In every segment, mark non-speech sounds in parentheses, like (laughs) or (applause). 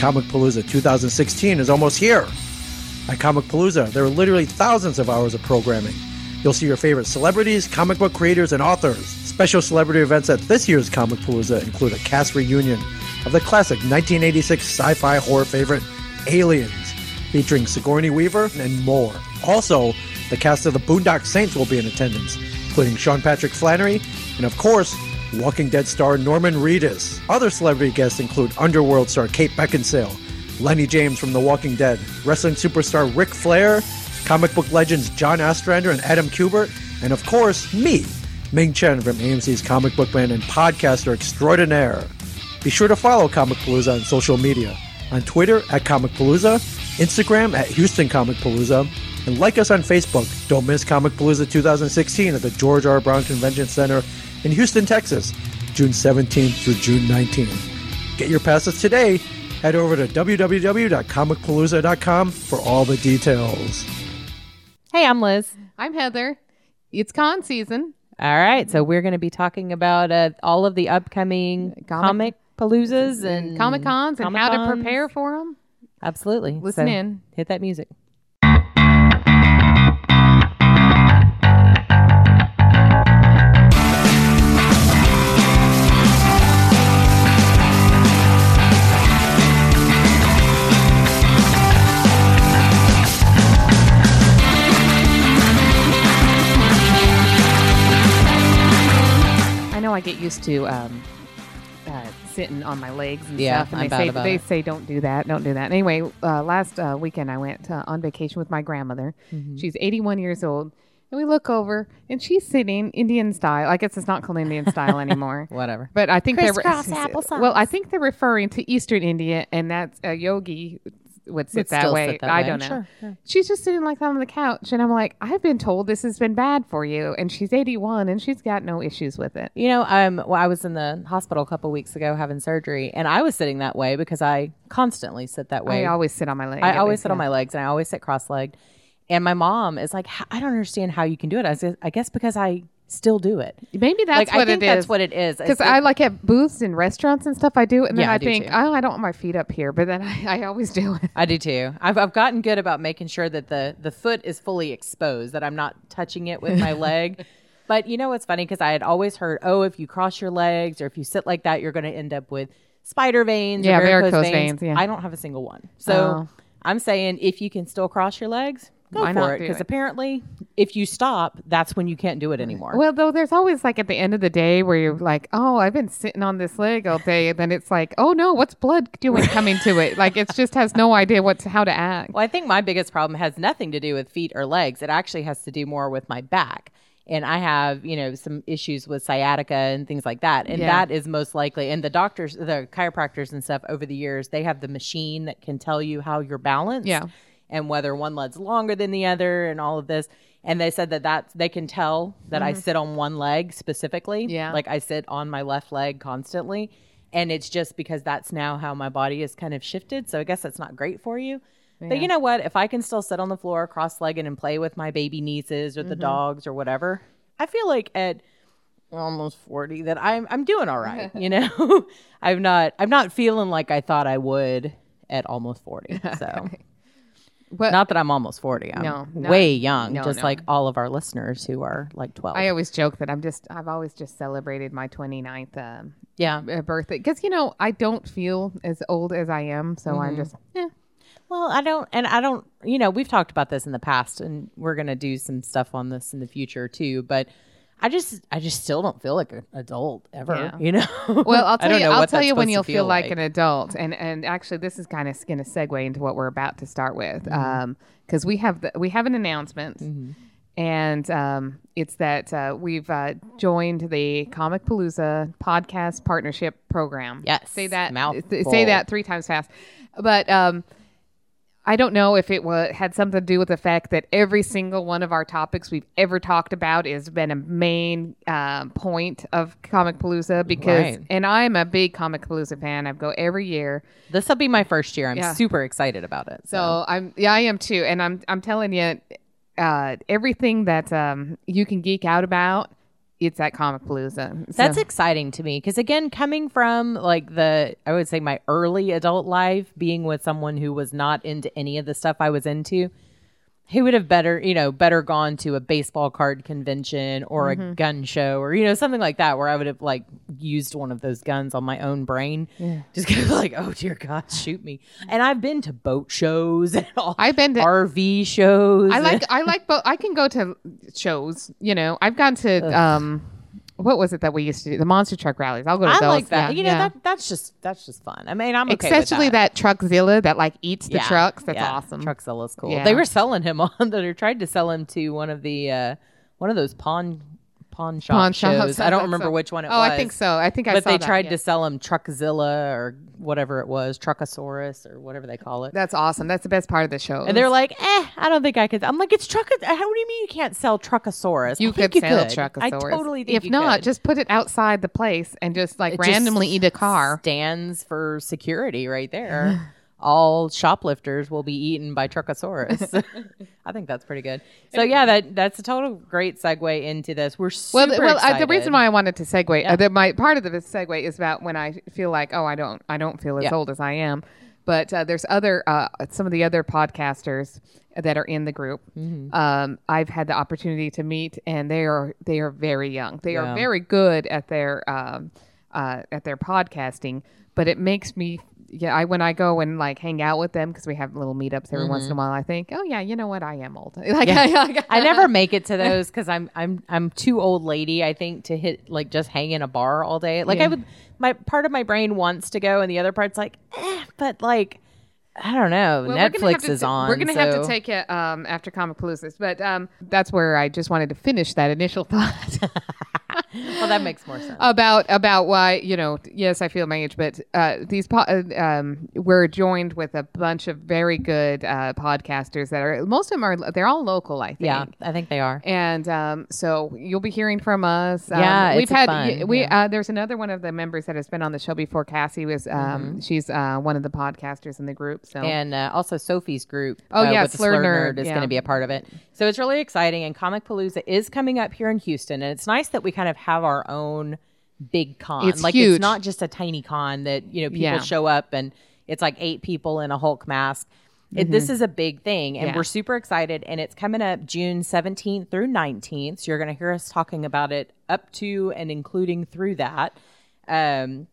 Comic Palooza 2016 is almost here. At Comic Palooza, there are literally thousands of hours of programming. You'll see your favorite celebrities, comic book creators, and authors. Special celebrity events at this year's Comic Palooza include a cast reunion of the classic 1986 sci fi horror favorite Aliens, featuring Sigourney Weaver and more. Also, the cast of the Boondock Saints will be in attendance, including Sean Patrick Flanery and, of course, Walking Dead star Norman Reedus. Other celebrity guests include Underworld star Kate Beckinsale, Lenny James from The Walking Dead, wrestling superstar Ric Flair, comic book legends John Ostrander and Adam Kubert, and of course, me, Ming Chen from AMC's Comic Book Man and podcaster extraordinaire. Be sure to follow Comic Palooza on social media on Twitter at Comic Palooza, Instagram at Houston Comic Palooza, and like us on Facebook. Don't miss Comic Palooza 2016 at the George R. Brown Convention Center in Houston, Texas, June 17th through June 19th. Get your passes today. Head over to www.comicpalooza.com for all the details. Hey, I'm Liz. I'm Heather. It's con season. All right, so we're going to be talking about uh, all of the upcoming comic, paloozas and Comic Cons and how to Comic-Cons. prepare for them. Absolutely. Listen So, in. Hit that music. Used to um, uh, sitting on my legs and Yeah, stuff, and I'm they bad say about they it. say don't do that, don't do that. Anyway, uh, last uh, weekend I went uh, on vacation with my grandmother. Mm-hmm. She's 81 years old, and we look over, and she's sitting Indian style. I guess it's not called Indian style (laughs) anymore. Whatever. But I think Crisscross they're (laughs) applesauce. well. I think they're referring to Eastern India, and that's a yogi would sit that way. sit that I way. don't know. Sure, sure. She's just sitting like that on the couch, and I'm like, I've been told this has been bad for you, and she's 81, and she's got no issues with it. You know, um, well, I was in the hospital a couple weeks ago having surgery, and I was sitting that way because I constantly sit that way. I always sit on my leg. I always sit on my legs and I always sit cross-legged. And my mom is like, I don't understand how you can do it. I said, I guess because I still do it. Maybe that's like what I think it that's is. what it is. Because I like at booths and restaurants and stuff. I do and then Yeah, I I, think, too. oh, I don't want my feet up here, but then (laughs) I, I always do it. I do too. I've, I've gotten good about making sure that the the foot is fully exposed, that I'm not touching it with my (laughs) leg. But you know what's funny? Because I had always heard, oh, if you cross your legs or if you sit like that, you're going to end up with spider veins. Yeah, or varicose, varicose veins. veins, yeah. I don't have a single one. So Oh. I'm saying if you can still cross your legs, go Why for it. Because apparently, if you stop, that's when you can't do it anymore. Well, though, there's always like at the end of the day where you're like, oh, I've been sitting on this leg all day, and then it's like, oh no, what's blood doing coming to it? Like it just has no idea what how to act. Well, I think my biggest problem has nothing to do with feet or legs. It actually has to do more with my back. And I have, you know, some issues with sciatica and things like that. And Yeah. that is most likely. And the doctors, the chiropractors and stuff over the years, they have the machine that can tell you how you're balanced. Yeah. And whether one leg's longer than the other and all of this. And they said that that's, they can tell that I sit on one leg specifically. Mm-hmm. Yeah. Like I sit on my left leg constantly. And it's just because that's now how my body is kind of shifted. So I guess that's not great for you. But you know what? If I can still sit on the floor cross legged and play with my baby nieces or the Mm-hmm. dogs or whatever, I feel like at almost 40 that I'm I'm doing all right, (laughs) you know? (laughs) I'm not I'm not feeling like I thought I would at almost 40. (laughs) So But not that I'm almost 40. I'm No, way young, no, just no. like all of our listeners who are like 12. I always joke that I'm just I've always just celebrated my 29th um, yeah. uh, birthday because you know I don't feel as old as I am, so I'm Mm-hmm. just eh. Well, I don't, and I don't, you know, we've talked about this in the past, and we're going to do some stuff on this in the future too. But I just, I just still don't feel like an adult ever, Yeah. you know? (laughs) Well, I'll (laughs) tell you. I'll tell you when you'll feel like, an adult, and and actually, this is kind of going to segue into what we're about to start with, Mm-hmm. because we have the, we have an announcement, and um, it's that uh, we've uh, joined the Comic Palooza podcast partnership program. Yes, say that. mouthful. Say that three times fast, but. Um, I don't know if it wa- had something to do with the fact that every single one of our topics we've ever talked about has been a main um, point of Comic Palooza because, Right. and I'm a big Comic Palooza fan. I go every year, this will be my first year. I'm Yeah. super excited about it. So, so I'm yeah I am too, and I'm I'm telling you, uh, everything that um, you can geek out about it's at Comic Palooza. That's exciting to me because again, coming from like the I would say my early adult life, being with someone who was not into any of the stuff I was into, who would have better you know better gone to a baseball card convention or a gun show or you know something like that where I would have like used one of those guns on my own brain, just (laughs) kind of like oh dear God, shoot me. And I've been to boat shows (laughs) and all I've been to RV shows. I like I like both. I can go to shows. You know, I've gone to um, what was it that we used to do? The monster truck rallies. I'll go to I those. like that. Yeah, you know yeah. that that's just that's just fun. I mean, I'm okay with especially that. Truckzilla that like eats the Yeah, trucks. That's yeah. awesome. Truckzilla's cool. They were selling him (laughs) on that or tried to sell him to one of the uh one of those pawn pawn shop Pawn shows. shops. I (laughs) don't remember so- which one it was. oh, was. I think so. I think I saw that. But they that, tried yeah. to sell him Truckzilla or whatever it was, Truckosaurus or whatever they call it. That's awesome. That's the best part of the show. and they're like, eh, I don't think I could. I'm like, it's Truck. How do you mean you can't sell Truckosaurus? you I could you sell could. Truckosaurus. I totally think If not, could. just put it outside the place and just like It just randomly eat a car. Stands for security right there. (laughs) All shoplifters will be eaten by Truckosaurus. (laughs) I think that's pretty good. (laughs) So yeah, that that's a total great segue into this. We're super Well, well, uh, the reason why I wanted to segue, Yeah. uh, the, my part of the segue is about when I feel like, oh, I don't, I don't feel as Yeah. old as I am. But uh, there's other, uh, some of the other podcasters that are in the group. Mm-hmm. Um, I've had the opportunity to meet, and they are they are very young. They Yeah. are very good at their um, uh, at their podcasting. But it makes me, yeah, I when I go and like hang out with them because we have little meetups every once in a while. I think, oh yeah, you know what, I am old. (laughs) like, Mm-hmm. I never (laughs) make it to those because I'm I'm I'm too old lady. I think to hit like just hang in a bar all day. Like I would, my part of my brain wants to go, and the other part's like, eh, but like I don't know. Well, we're gonna have Netflix is t- on. We're gonna have to take it um, after Comic Paloozas, but um, that's where I just wanted to finish that initial (laughs) thought Well, that makes more sense. about about why you know. Yes, I feel my age, but uh, these po- uh, um, we're joined with a bunch of very good uh, podcasters that are most of them are they're all local. I think. yeah, I think they are. And um, so you'll be hearing from us. Um, Yeah, we've it's had fun, we yeah. uh, there's another one of the members that has been on the show before. Cassie was um, Mm-hmm. she's uh, one of the podcasters in the group. So and uh, also Sophie's group. Oh, yeah, Slur Slur Nerd, Nerd is yeah. going to be a part of it. So it's really exciting. And Comic Palooza is coming up here in Houston, and it's nice that we kind of have our own big con. It's like huge. it's not just a tiny con that you know people Yeah. show up and it's like eight people in a Hulk mask. It, This is a big thing, and Mm-hmm. Yeah. we're super excited. And it's coming up June 17th through 19th. So you're going to hear us talking about it up to and including through that. Um,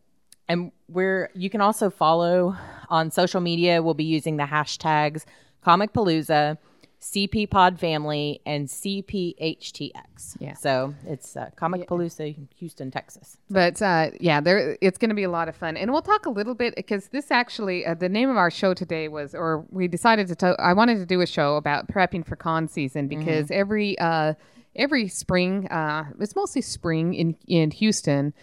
and we're you can also follow on social media. We'll be using the hashtags Comic Palooza, CP Pod Family, and CPHTX. Yeah. So it's uh, Comic Palooza, Houston, Texas. But uh, yeah, there it's going to be a lot of fun, and we'll talk a little bit because this actually uh, the name of our show today was, or we decided to. To- I wanted to do a show about prepping for con season because every uh, every spring, uh, it's mostly spring in in Houston.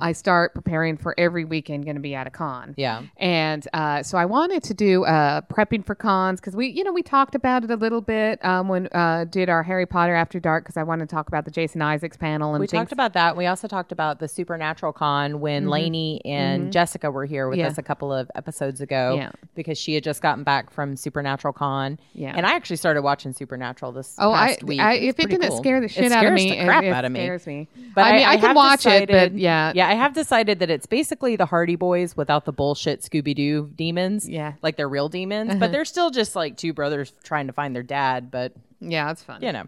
I start preparing for every weekend going to be at a con. Yeah. And uh, so I wanted to do uh, prepping for cons because we, you know, we talked about it a little bit um, when uh, did our Harry Potter After Dark because I wanted to talk about the Jason Isaacs panel and We things. talked about that. We also talked about the Supernatural Con when Lainey and Jessica were here with Mm-hmm. Yeah. us a couple of episodes ago Yeah. because she had just gotten back from Supernatural Con. Yeah. And I actually started watching Supernatural this Oh, I, week. I if it didn't cool. scare the It shit out of me, the crap it, it out of me. scares me. But I mean, I, can have watch it, but yeah, yeah, I have decided that it's basically the Hardy Boys without the bullshit Scooby Doo demons. Yeah. Uh-huh. like they're real demons, but they're still just like two brothers trying to find their dad. But yeah, it's fun. you know,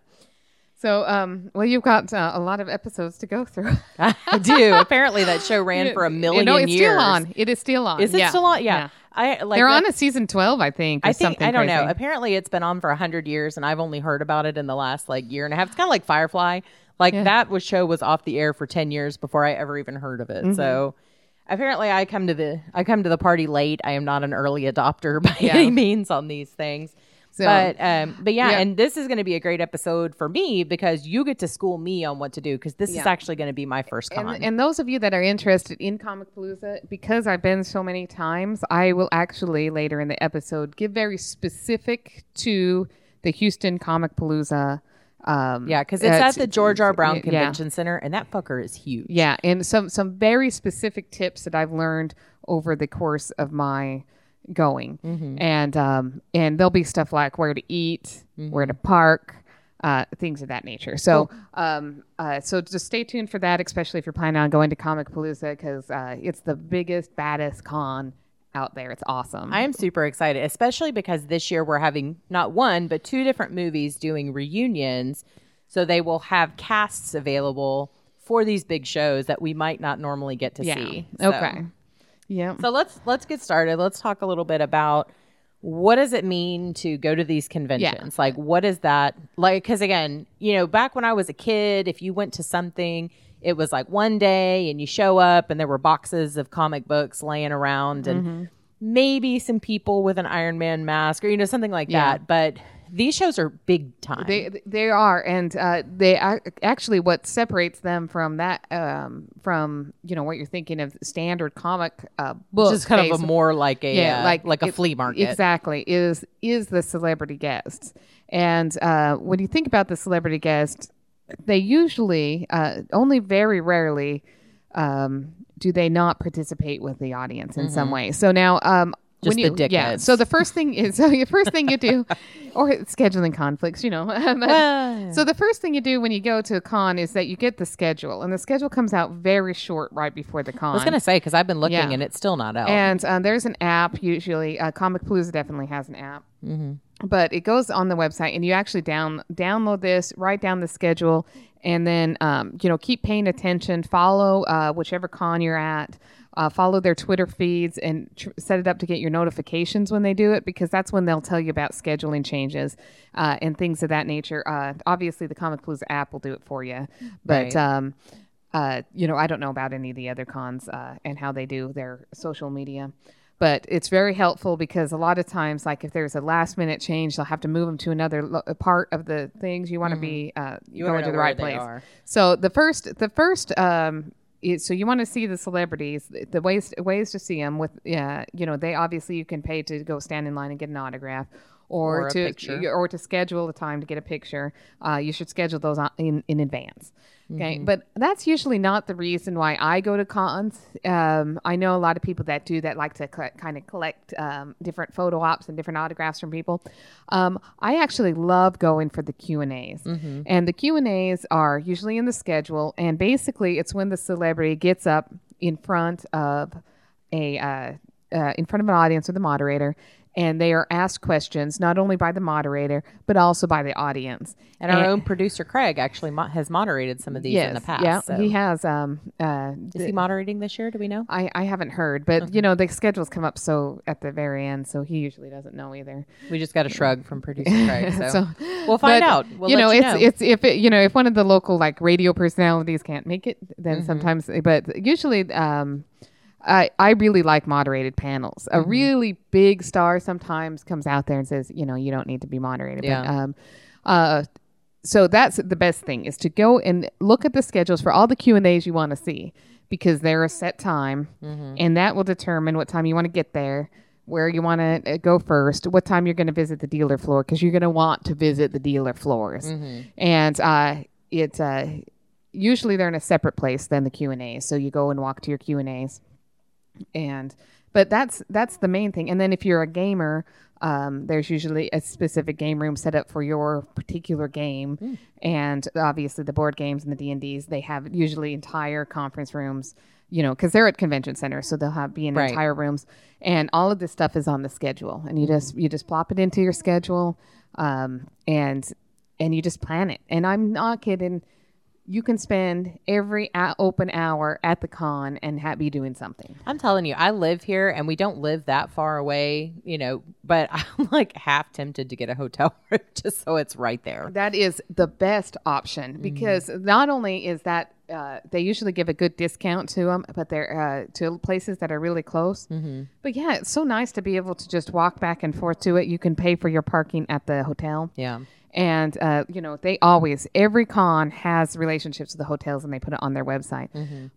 So, um, well, you've got uh, a lot of episodes to go through. (laughs) I do. Apparently, that show (laughs) ran for a million you know, it's years. still on. It is still on. Is it Yeah. still on? Yeah, I like. They're on a season twelve, I think. Or I think something I don't know. Apparently, it's been on for a hundred years, and I've only heard about it in the last like year and a half. It's kind of like Firefly. Like Yeah. that was show was off the air for ten years before I ever even heard of it. Mm-hmm. So apparently, I come to the I come to the party late. I am not an early adopter (laughs) by Yeah. any means on these things. So- but um, but yeah, Yeah. and this is going to be a great episode for me because you get to school me on what to do because this is actually going to be my first con. And, and those of you that are interested in Comic Palooza, because I've been so many times, I will actually later in the episode give very specific to the Houston Comic Palooza. Um, yeah, because it's uh, at the George R. Brown yeah. Convention Center, and that fucker is huge. Yeah, and some some very specific tips that I've learned over the course of my going, Mm-hmm. and um, and there'll be stuff like where to eat, where Mm-hmm. to park, uh, things of that nature. So, um, uh, so just stay tuned for that, especially if you're planning on going to Comic Palooza because uh, it's the biggest, baddest con out there. It's awesome. I am super excited, especially because this year we're having not one, but two different movies doing reunions. So they will have casts available for these big shows that we might not normally get to yeah. see. So- Okay. Yeah. So let's let's get started. Let's talk a little bit about what does it mean to go to these conventions? Like what is that like cuz again, you know, back when I was a kid, if you went to something, it was like one day and you show up and there were boxes of comic books laying around and Mm-hmm. maybe some people with an Iron Man mask or you know something like Yeah. that, but these shows are big time. They they are, and uh, they ac- actually what separates them from that um, from you know what you're thinking of standard comic uh, books, Which is kind of a more like a yeah, uh, like like a it- flea market. Exactly is is the celebrity guests, and uh, when you think about the celebrity guests, they usually uh, only very rarely um, do they not participate with the audience in some way. So now. Um, Mm-hmm. Just when the you, yeah. So the first thing is (laughs) so the first thing you do, (laughs) or scheduling conflicts, you know. (laughs) Well, So the first thing you do when you go to a con is that you get the schedule, and the schedule comes out very short right before the con. I was gonna say because I've been looking Yeah. and it's still not out. And um, there's an app usually. Uh, Comic Palooza definitely has an app. Mm-hmm. But it goes on the website, and you actually down download this, write down the schedule, and then um, you know keep paying attention. Follow uh, whichever con you're at. Uh, follow their Twitter feeds and tr- set it up to get your notifications when they do it because that's when they'll tell you about scheduling changes uh, and things of that nature. Uh, obviously, the Comic Palooza app will do it for you, but Right. um, uh, you know, I don't know about any of the other cons uh, and how they do their social media. But it's very helpful because a lot of times, like if there's a last minute change, they'll have to move them to another lo- part of the things you want to be uh, You going to the right place. So the first, the first, um, so you want to see the celebrities. The- ways ways to see them with, yeah, you know, they obviously you can pay to go stand in line and get an autograph, or, Or a to or to schedule a time to get a picture. Uh, you should schedule those in in advance. Okay, Mm-hmm. but that's usually not the reason why I go to cons. Um, I know a lot of people that do that, like to kind of collect um, different photo ops and different autographs from people. Um, I actually love going for the Q and A's, Mm-hmm. and the Q and A's are usually in the schedule, and basically it's when the celebrity gets up in front of a uh, uh, in front of an audience with the moderator. And they are asked questions not only by the moderator but also by the audience. And our own producer Craig actually mo- has moderated some of these in the past. Yeah, so. he has. Um, uh, Is he moderating this year? Do we know? I, I haven't heard, but you know the schedules come up so at the very end, so he usually doesn't know either. We just got a shrug from producer Craig. (laughs) So, So- we'll find But, out. We'll you know, you it's know. it's if it you know if one of the local like radio personalities can't make it, then Mm-hmm. sometimes. But usually, um, I I really like moderated panels. Mm-hmm. A really big star sometimes comes out there and says, you know, you don't need to be moderated. But, Yeah. um, uh, so that's the best thing is to go and look at the schedules for all the Q and A's you want to see because they're a set time, Mm-hmm. and that will determine what time you want to get there. Where you want to go first, what time you're going to visit the dealer floor, because you're going to want to visit the dealer floors, Mm-hmm. and uh, it's uh, usually they're in a separate place than the Q and A's. So you go and walk to your Q and A's, and but that's that's the main thing. And then if you're a gamer, um, there's usually a specific game room set up for your particular game, and obviously the board games and the D and D's they have usually entire conference rooms. You know, because they're at convention centers, so they'll have be in Right. entire rooms, and all of this stuff is on the schedule, and you just you just plop it into your schedule, um, and and you just plan it. And I'm not kidding. You can spend every open hour at the con and ha- be doing something. I'm telling you, I live here and we don't live that far away, you know, but (laughs) I'm like half tempted to get a hotel (laughs) room just so it's right there. That is the best option mm-hmm. because not only is that uh, they usually give a good discount to them, but they're uh, to places that are really close. Mm-hmm. But yeah, it's so nice to be able to just walk back and forth to it. You can pay for your parking at the hotel. Yeah. And uh, you know they always every con has relationships with the hotels and they put it on their website.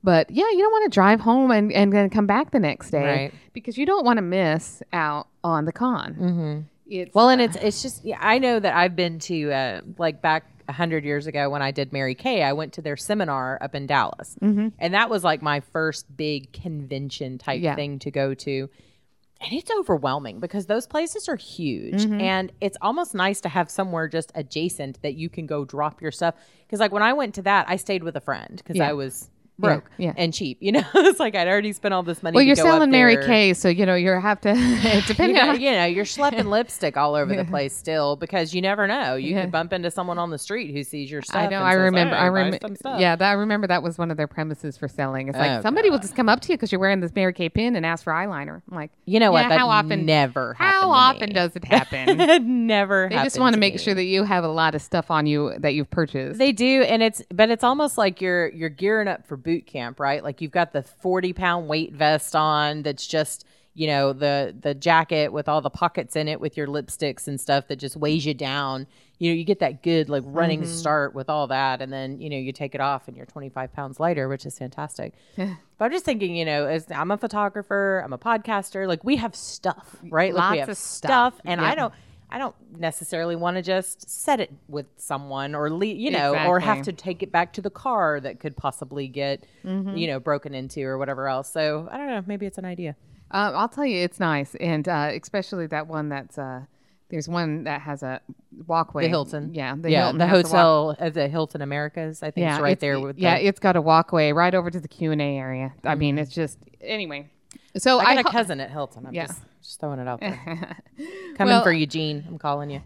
But yeah, you don't want to drive home and, and then come back the next day Right. because you don't want to miss out on the con. Mm-hmm. It's Well, and it's it's just yeah, I know that I've been to uh, like back a hundred years ago when I did Mary Kay. I went to their seminar up in Dallas, mm-hmm. and that was like my first big convention type Yeah. thing to go to. and it's overwhelming because those places are huge Mm-hmm. and it's almost nice to have somewhere just adjacent that you can go drop your stuff because like when i went to that i stayed with a friend because Yeah. i was broke yeah. and cheap you (laughs) know it's like i'd already spent all this money Well, to you're go up selling Mary. Kay, so you know you have to. you (laughs) depending know, on you know, you're schlepping lipstick all over the place still because you never know. You Yeah. could bump into someone on the street who sees your stuff. I know. I says, remember. "Hey, I remember. Yeah, that, I remember that was one of their premises for selling. It's like Oh, somebody will just come up to you because you're wearing this Mary Kay pin and ask for eyeliner. I'm like, You know what? yeah, That how often? never How often me. does it happen? (laughs) it never. they just want to to make me. sure that you have a lot of stuff on you that you've purchased. They do, and it's but it's almost like you're you're gearing up for boot camp, right? Like you've got the forty pound weight vest on that's just you know the the jacket with all the pockets in it with your lipsticks and stuff that just weighs you down. You know, you get that good like running Mm-hmm. start with all that, and then you know you take it off and you're twenty five pounds lighter, which is fantastic. but I'm just thinking, you know, as I'm a photographer, I'm a podcaster, like we have stuff, right? like we Lots have of stuff. and Yeah. I don't. I don't necessarily want to just set it with someone or le- you know or have to take it back to the car that could possibly get Mm-hmm. you know broken into or whatever else. So I don't know. Maybe it's an idea. Um, I'll tell you, it's nice, and uh, especially that one that's. Uh, there's one that has a walkway. The Hilton. Yeah, the yeah, Hilton the walk- hotel, uh, the Hilton Americas. I think yeah, it's right there with. yeah, the, it's got a walkway right over to the Q and A area. I mean, it's just anyway. So I got a cousin at Hilton. I'm Yeah. just just throwing it out there. (laughs) Coming Well- for Eugene. I'm calling you.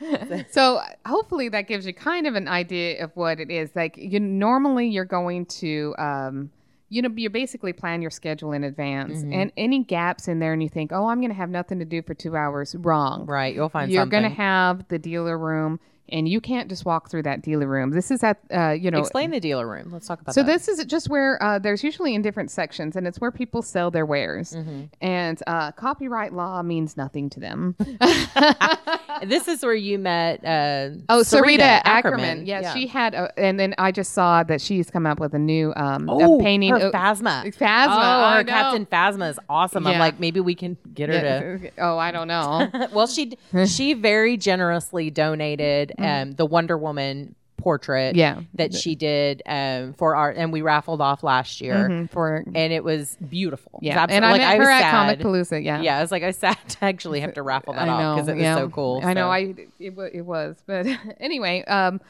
(laughs) so hopefully that gives you kind of an idea of what it is like you normally you're going to um you know you basically plan your schedule in advance Mm-hmm. and any gaps in there and you think oh i'm going to have nothing to do for two hours wrong Right, you'll find you're something. going to have the dealer room and you can't just walk through that dealer room this is at uh you know Explain the dealer room. Let's talk about so that. this is just where uh, there's usually in different sections, and it's where people sell their wares. Mm-hmm. And uh, copyright law means nothing to them. (laughs) (laughs) this is where you met. Uh, Oh, Sarita, Sarita Ackerman. Yes, Yeah. she had, a, and then I just saw that she's come up with a new um, a Oh, painting. her Phasma. Phasma, Oh, I her. Captain Phasma is awesome. I'm like, maybe we can get her to. Oh, I don't know. (laughs) well, she she very generously donated (laughs) um, the Wonder Woman portrait Mm-hmm. Yeah. that she did um, for our and we raffled off last year Mhm, for and it was beautiful. It was yeah, and I like, met was her at sad. Comic Palooza. Yeah, Yeah, I was like, I was (laughs) sad to actually have to raffle that I off because it was yeah. so cool. I know. I it, it was, but (laughs) anyway, um,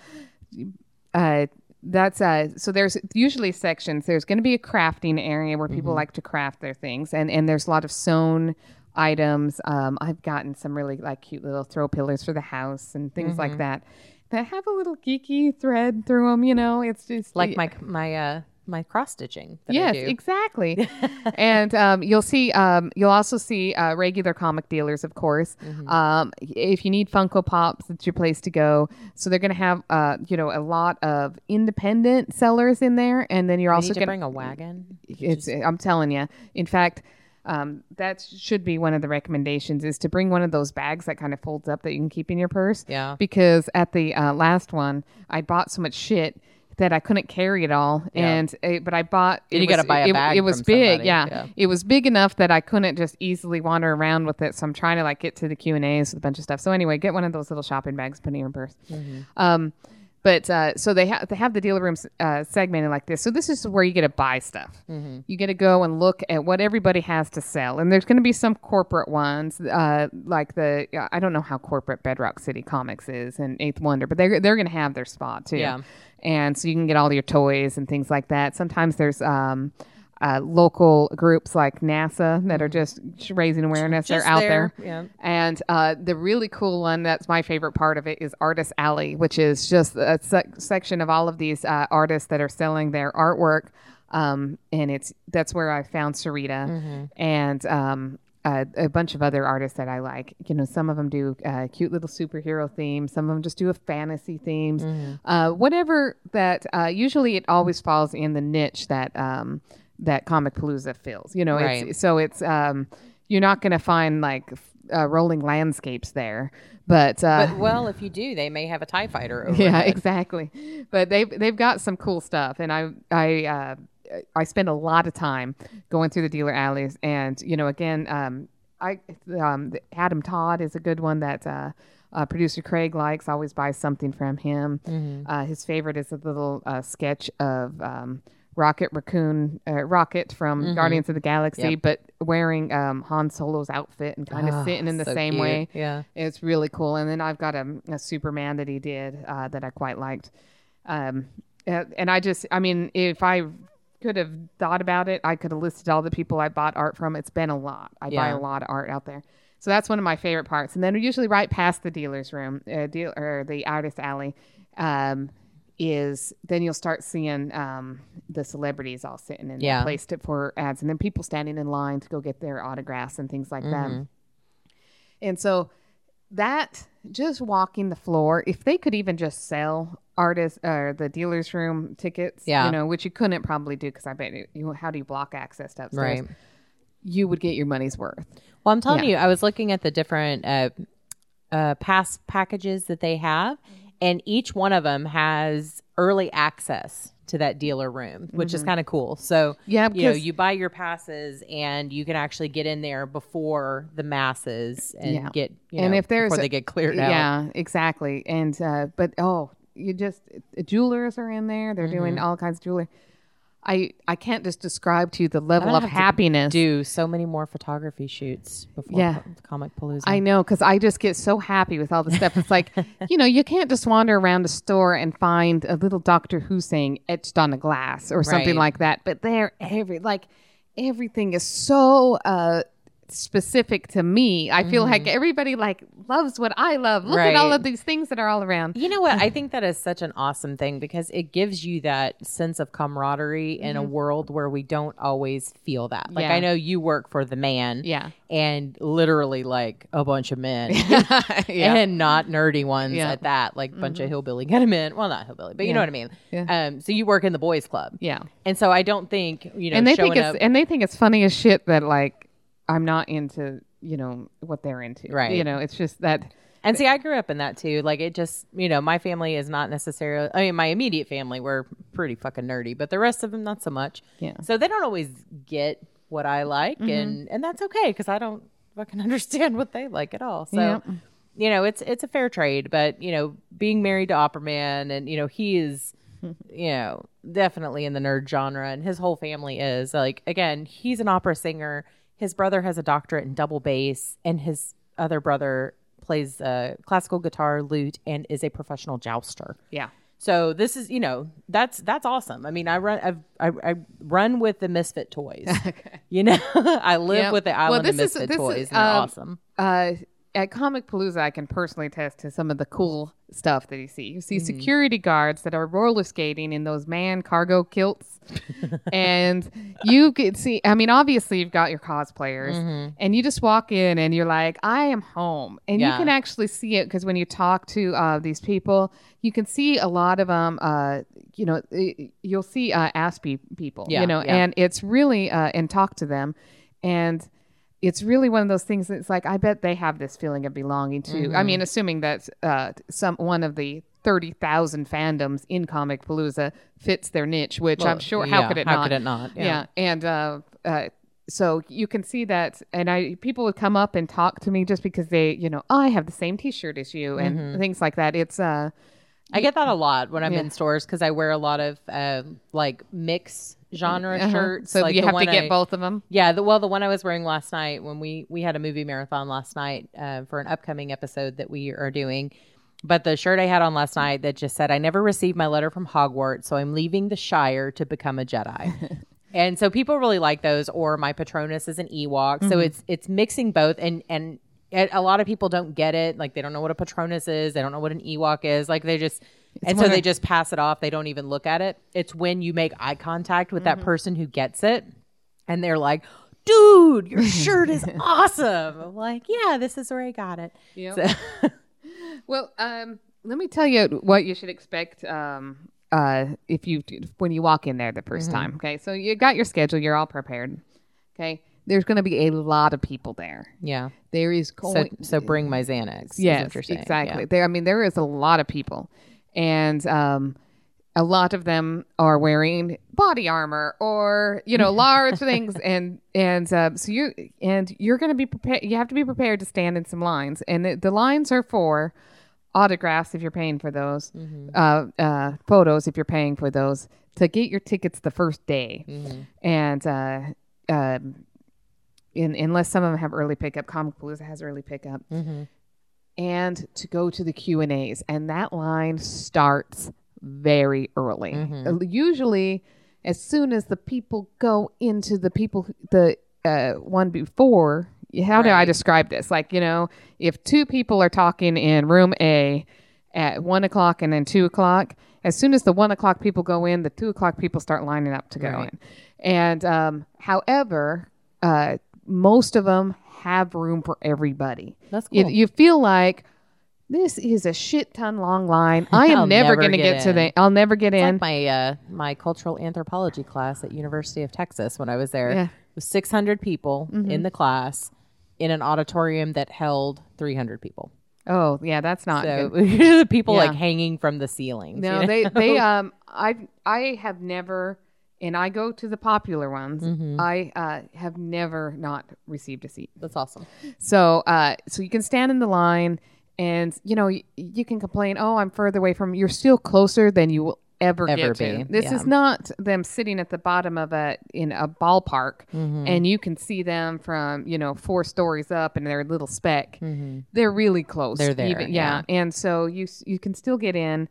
uh, that's uh. So there's usually sections. There's going to be a crafting area where Mm-hmm. people like to craft their things, and and there's a lot of sewn items. Um, I've gotten some really like cute little throw pillars for the house and things Mm-hmm. like that that have a little geeky thread through them. You know, it's just like my my uh my cross stitching. That I Yes, do. exactly. (laughs) and um, you'll see, um, you'll also see uh, regular comic dealers, of course. Mm-hmm. Um, if you need Funko Pops, it's your place to go. So they're going to have, uh, you know, a lot of independent sellers in there, and then you're You also need to bring a wagon. It's. I'm telling you. In fact. Um, that should be one of the recommendations is to bring one of those bags that kind of folds up that you can keep in your purse Yeah. because at the uh, last one I bought so much shit that I couldn't carry it all, Yeah. and uh, but I bought. It you gotta was- buy a it, bag It was big, yeah. yeah. It was big enough that I couldn't just easily wander around with it. So I'm trying to like get to the Q and A's with a bunch of stuff. So anyway, get one of those little shopping bags, put it in your purse. Mm-hmm. Um, but uh, so they have they have the dealer rooms uh, segmented like this. So this is where you get to buy stuff. Mm-hmm. You get to go and look at what everybody has to sell, and there's going to be some corporate ones, uh, like the I don't know how corporate Bedrock City Comics is and Eighth Wonder, but they're they're going to have their spot too. Yeah. and so you can get all your toys and things like that. Sometimes there's um, uh, local groups like NASA that are just raising awareness. Mm-hmm. Just they're out there, there. yeah. And uh, the really cool one, that's my favorite part of it, is Artist Alley, which is just a sec- section of all of these uh, artists that are selling their artwork. Um, and it's that's where I found Sarita and um, uh, a bunch of other artists that I like. You know, some of them do uh, cute little superhero themes. Some of them just do a fantasy themes. Uh, whatever that. Uh, usually, it always falls in the niche that um, that Comic Palooza fills. You know, Right. it's so it's um, you're not going to find like uh, rolling landscapes there, but. Uh, But well, if you do, they may have a Tie Fighter. Yeah, exactly. But they've they've got some cool stuff, and I I uh, I spend a lot of time going through the dealer alleys, and you know, again, um, I um, Adam Todd is a good one that. Uh, uh, producer Craig likes always buy something from him. Uh, his favorite is a little uh, sketch of um, Rocket Raccoon, uh, Rocket from Guardians of the Galaxy, Mm-hmm. Yep. but wearing um, Han Solo's outfit and kind of Ah, sitting in the so same cute. way. Yeah. It's really cool. And then I've got a, a Superman that he did uh, that I quite liked. Um, and I just, I mean, if I could have thought about it, I could have listed all the people I bought art from. It's been a lot. I buy a lot of art out there. So that's one of my favorite parts. And then usually right past the dealer's room, uh, deal or the artist alley, um, is then you'll start seeing um, the celebrities all sitting in Yeah. placed it for ads, and then people standing in line to go get their autographs and things like Mm-hmm. that. And so that just walking the floor, if they could even just sell artists or the dealer's room tickets, Yeah. you know, which you couldn't probably do because I bet you, you, how do you block access to upstairs? Right. You would get your money's worth. Well, I'm telling Yeah. you, I was looking at the different uh, uh, pass packages that they have, and each one of them has early access to that dealer room, which is kind of cool. So, Mm-hmm. Yeah, you know, you buy your passes, and you can actually get in there before the masses and Yeah. get, you And know, if there's before a- they get cleared out. Yeah, exactly. And uh, but oh, you just jewelers are in there. They're doing Mm-hmm. all kinds of jewelry. I I can't just describe to you the level of happiness. Do so many more photography shoots before Yeah. Co- Comic Palooza. I know because I just get so happy with all the stuff. It's like, (laughs) you know, you can't just wander around a store and find a little Doctor Who saying etched on a glass or something Right. like that. But they're every like everything is so uh specific to me. I feel like everybody like loves what I love. Look at all Mm-hmm. Of these things that are all around. You know what? I (laughs) think that is such an awesome thing because it gives you that sense of camaraderie in a world where we don't always feel that. Like Mm-hmm. Yeah. I know you work for the man, Yeah. and literally like a bunch of men, (laughs) (laughs) yeah. and not nerdy ones Yeah. Mm-hmm. at that, like a bunch of hillbilly kind of men. Well, not hillbilly, but you know what I mean. Um, so you work in the boys' club, Yeah. and so I don't think you know and they think it's up. and they think it's funny as shit that like I'm not into, you know, what they're into. Right. You know, it's just that And see, I grew up in that too. Like it just, you know, my family is not necessarily. I mean, my immediate family were pretty fucking nerdy, but the rest of them not so much. Yeah. So they don't always get what I like, mm-hmm. and and that's okay because I don't fucking (laughs) understand what they like at all. So. Yep. You know, it's it's a fair trade, but you know, being married to Opera Man, and you know, he is, (laughs) you know, definitely in the nerd genre, and his whole family is like. Again, he's an opera singer. His brother has a doctorate in double bass, and his other brother plays uh, classical guitar, lute, and is a professional jouster. yeah. So this is, you know, that's that's awesome. I mean, I run, I've, I, I run with the Misfit toys. (laughs) okay. You know, (laughs) I live Yep. with the island Well, this of is- Misfit this is, toys, and they're um, awesome. uh, at Comic Palooza, I can personally attest to some of the cool stuff that you see. You Mm-hmm. see security guards that are roller skating in those man cargo kilts, (laughs) and you could see. I mean, obviously, you've got your cosplayers, and you just walk in and you're like, "I am home," and Yeah. you can actually see it because when you talk to uh, these people, you can see a lot of them. Uh, you know, you'll see uh, Aspie people. Yeah, you know, yeah. and it's really uh, and talk to them, and it's really one of those things that's like I bet they have this feeling of belonging to. Mm-hmm. I mean, assuming that uh, some one of the thirty thousand fandoms in Comic Palooza fits their niche, which I'm Well, sure how could it how not? could it not? Yeah, Yeah. and uh, uh, so you can see that, and I people would come up and talk to me just because they, you know, oh, I have the same T-shirt as you and Mm-hmm. things like that. It's uh, I get that a lot when I'm Yeah. in stores because I wear a lot of um, like mix genre uh-huh. shirts. so like you have to get I- both of them. Yeah, the well, the one I was wearing last night when we we had a movie marathon last night uh, for an upcoming episode that we are doing. But the shirt I had on last night that just said, "I never received my letter from Hogwarts, so I'm leaving the Shire to become a Jedi." (laughs) and so people really like those. Or my Patronus is an Ewok, so it's it's mixing both. And and a lot of people don't get it, like they don't know what a Patronus is, they don't know what an Ewok is, like they just. And so they just pass it off. They don't even look at it. It's when you make eye contact with that person who gets it and they're like, dude, your (laughs) shirt is awesome. I'm like, yeah, this is where I got it. Yep. So- (laughs) Well, um, let me tell you what you should expect um, uh, if you when you walk in there the 1st time. Okay, so you got your schedule, you're all prepared. Okay, there's going to be a lot of people there. yeah. There is So, going, so bring my Xanax. yes, what you're saying. exactly. Yeah. There, I mean, there is a lot of people, and um, a lot of them are wearing body armor or you know large things, (laughs) and and uh, so you and you're going to be prepared. You have to be prepared to stand in some lines, and the, the lines are for autographs if you're paying for those, Mm-hmm. uh, uh, photos if you're paying for those, to get your tickets the first day, and uh, um, in, unless some of them have early pickup, Comic Palooza has early pickup, and to go to the Q and A's, and that line starts very early. Uh, Usually, as soon as the people go into the people the uh, one before. How do I describe this? Like you know, if two people are talking in room A at one o'clock and then two o'clock, as soon as the one o'clock people go in, the two o'clock people start lining up to go Right. in. And um, however, uh, most of them have room for everybody. That's You, cool. you feel like this is a shit ton long line. I am (laughs) never, never going to get get to the. I'll never get It's in. like my uh, my cultural anthropology class at University of Texas when I was there. Yeah. Was 600 people in the class in an auditorium that held 300 people. oh yeah, that's not So good. the (laughs) people Yeah. like hanging from the ceilings. No, you know? they they (laughs) um I I have never and I go to the popular ones. Mm-hmm. I uh, have never not received a seat. That's awesome. So uh so you can stand in the line and you know y- you can complain, "Oh, I'm further away from." You're still closer than you will ever, Ever get to. be, This yeah. is not them sitting at the bottom of a in a ballpark Mm-hmm. and you can see them from, you know, four stories up and they're a little speck. They're really close. Mm-hmm. They're there, even- yeah. And so you you can still get in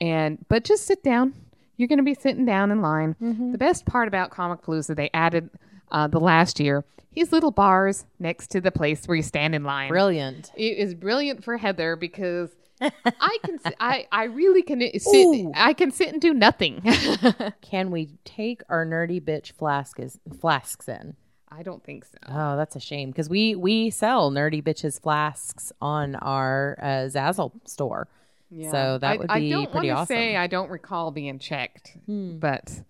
and but just sit down. You're going to be sitting down in line. Mm-hmm. The best part about Comic Palooza they added uh, the last year these little bars next to the place where you stand in line. Brilliant. It is brilliant for Heather because (laughs) I can I I really can sit Ooh. I can sit and do nothing. (laughs) Can we take our nerdy bitch flask is, flasks in? I don't think so. Oh, that's a shame because we we sell nerdy bitches flasks on our uh, Zazzle store. So that I, would I don't pretty awesome. Hmm. Say I don't recall being checked, but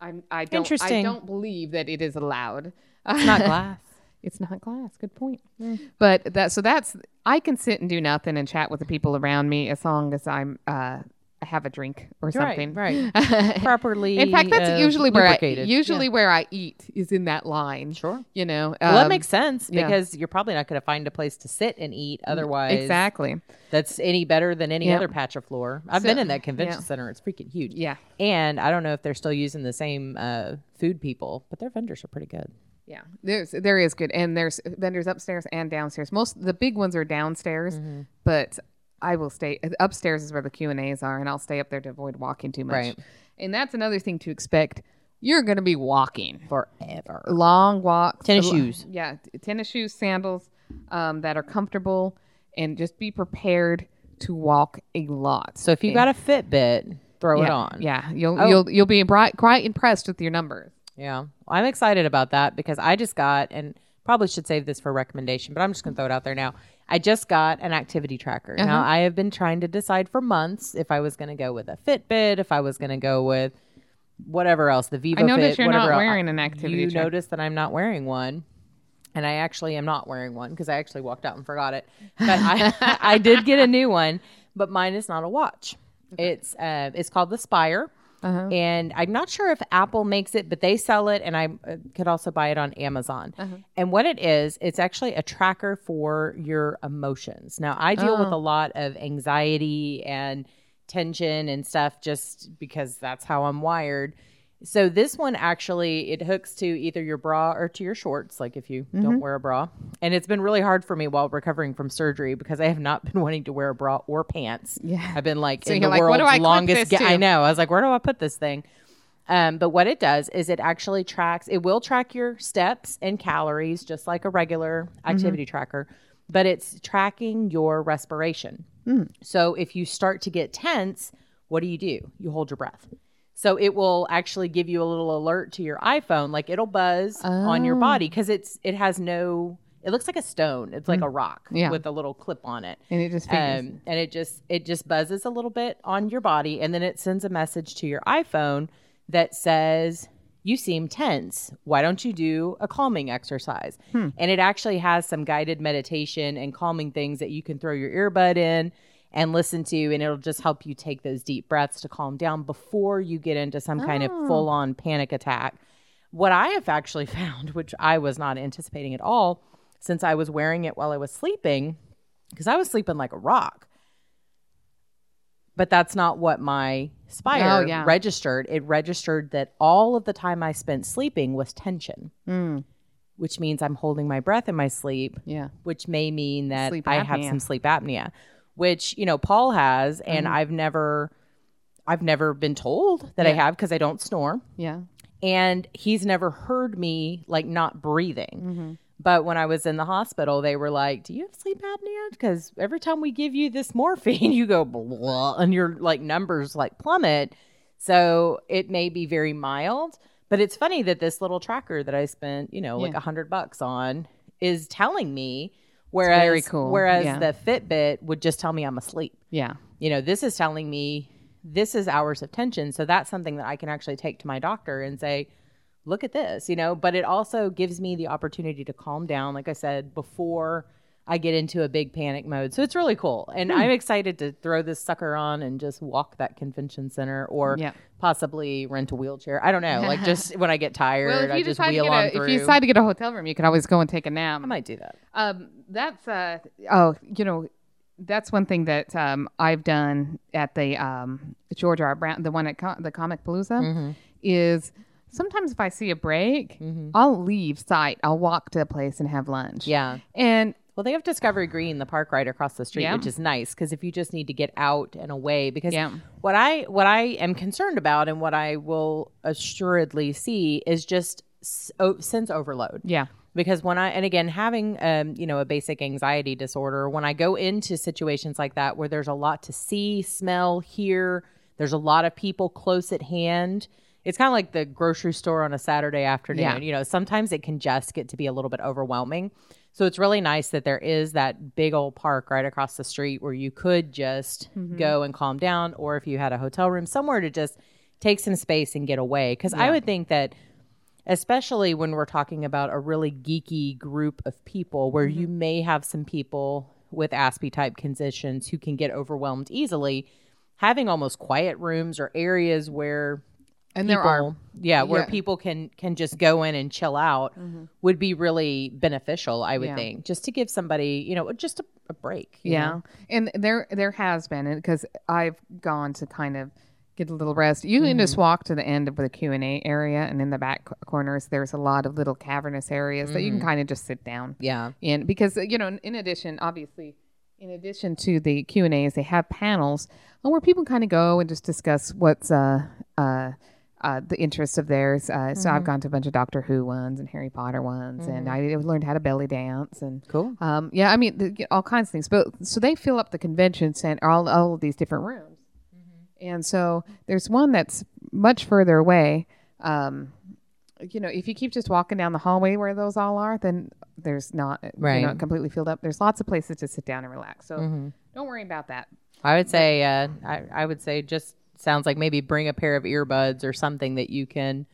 I'm I don't I don't believe that it is allowed. It's not (laughs) glass. It's not glass. Good point. But that so that's I can sit and do nothing and chat with the people around me as long as I'm uh have a drink or something. Right, right. (laughs) Properly. In fact, that's uh, usually where I usually where I eat is in that line. Sure. You know. Well, that um, makes sense yeah. because you're probably not going to find a place to sit and eat otherwise. exactly. That's any better than any Yeah. other patch of floor. I've So- been in that convention yeah. center. It's freaking huge. Yeah. And I don't know if they're still using the same uh, food people, but their vendors are pretty good. Yeah, there's there is good, and there's vendors upstairs and downstairs. Most the big ones are downstairs, Mm-hmm. but I will stay upstairs is where the Q and A's are, and I'll stay up there to avoid walking too much. Right. And that's another thing to expect. You're going to be walking Forever. long walks, Tennis shoes. Yeah, t- tennis shoes, sandals um, that are comfortable, and just be prepared to walk a lot. So if you got a Fitbit, throw it on. yeah, you'll Oh. you'll you'll be bright, quite impressed with your numbers. Yeah. I'm excited about that because I just got, and probably should save this for recommendation, but I'm just going to throw it out there now. I just got an activity tracker. Now, Uh-huh. I have been trying to decide for months if I was going to go with a Fitbit, if I was going to go with whatever else, the Vivo I noticed Fit, you're not wearing an activity You tracker. noticed that I'm not wearing one. And I actually am not wearing one because I actually walked out and forgot it. (laughs) But I, (laughs) I did get a new one, but mine is not a watch. It's uh, it's called the Spire, Uh-huh. and I'm not sure if Apple makes it, but they sell it, and I uh, could also buy it on Amazon. Uh-huh. And what it is, it's actually a tracker for your emotions. Now, I deal Oh. with a lot of anxiety and tension and stuff just because that's how I'm wired. So this one actually it hooks to either your bra or to your shorts, like if you Mm-hmm. don't wear a bra. And it's been really hard for me while recovering from surgery because I have not (laughs) been wanting to wear a bra or pants. Yeah. I've been like So in the like, world's I longest. ga- I know. I was like, where do I put this thing? Um, but what it does is it actually tracks. It will track your steps and calories, just like a regular activity tracker. But it's tracking your respiration. So if you start to get tense, what do you do? You hold your breath. So it will actually give you a little alert to your iPhone, like it'll buzz on your body because it's it has no. It looks like a stone. It's like a rock Yeah. with a little clip on it. And it just. Um, and it just it just buzzes a little bit on your body, and then it sends a message to your iPhone that says, "You seem tense. Why don't you do a calming exercise?" Hmm. And it actually has some guided meditation and calming things that you can throw your earbud in and listen to, and it'll just help you take those deep breaths to calm down before you get into some kind of Oh. full on panic attack. What I have actually (laughs) found, which I was not anticipating at all, since I was wearing it while I was sleeping, because I was sleeping like a rock. but that's not what my Spire Oh, yeah. registered. It registered that all of the time I spent sleeping was tension, Mm, which means I'm holding my breath in my sleep, yeah. which may mean that I have some sleep apnea, which you know Paul has, and Mm-hmm. I've never, I've never been told that I have because I don't snore, Yeah. and he's never heard me like not breathing. Mm-hmm. But when I was in the hospital, they were like, "Do you have sleep apnea?" Because every time we give you this morphine, (laughs) you go blah, and your like numbers like plummet. So it may be very mild, but it's funny that this little tracker that I spent, you know, like a hundred bucks on, is telling me. Whereas, very cool. whereas Yeah. the Fitbit would just tell me I'm asleep. Yeah. You know, this is telling me this is hours of tension. So that's something that I can actually take to my doctor and say, look at this, you know, but it also gives me the opportunity to calm down, like I said, before I get into a big panic mode. So it's really cool. And Hmm. I'm excited to throw this sucker on and just walk that convention center or Yeah. possibly rent a wheelchair. I don't know. Like just (laughs) when I get tired, Well, if I you just decide to wheel on a, through. if you decide to get a hotel room, you can always go and take a nap. I might do that. Um, that's uh oh, you know, that's one thing that um I've done at the um George R. Brown, the one at co- the Comicpalooza, Mm-hmm. is sometimes if I see a break, I'll leave site. I'll walk to a place and have lunch. Yeah. and Well, they have Discovery Green, the park right across the street, Yeah. which is nice because if you just need to get out and away, because Yeah. what I what I am concerned about and what I will assuredly see is just s- o- sense overload. yeah, Because when I and again having um you know a basic anxiety disorder, when I go into situations like that where there's a lot to see, smell, hear, there's a lot of people close at hand. It's kind of like the grocery store on a Saturday afternoon. Yeah. You know, sometimes it can just get to be a little bit overwhelming. So it's really nice that there is that big old park right across the street where you could just mm-hmm. go and calm down, or if you had a hotel room somewhere to just take some space and get away. Because I would think that especially when we're talking about a really geeky group of people where mm-hmm. you may have some people with Aspie type conditions who can get overwhelmed easily, having almost quiet rooms or areas where and people, there are yeah, where yeah. Mm-hmm. people can can just go in and chill out would be really beneficial, I would Yeah. think, just to give somebody, you know, just a, a break. you Yeah, know? and there there has been because I've gone to kind of get a little rest. You can just walk to the end of the Q and A area, and in the back corners, there's a lot of little cavernous areas that you can kind of just sit down. yeah, in because uh, you know in, in addition obviously in addition to the q and a's they have panels uh, where people kind of go and just discuss what's uh uh uh, the interests of theirs. Uh, So I've gone to a bunch of Doctor Who ones and Harry Potter ones, and I learned how to belly dance and cool. um, yeah, I mean the, all kinds of things. But so they fill up the convention center, all all of these different rooms, and so there's one that's much further away. Um, you know, if you keep just walking down the hallway where those all are, then there's not Right. you know completely filled up. There's lots of places to sit down and relax. So Mm-hmm. don't worry about that. I would say, uh, I, I would say, just sounds like maybe bring a pair of earbuds or something that you can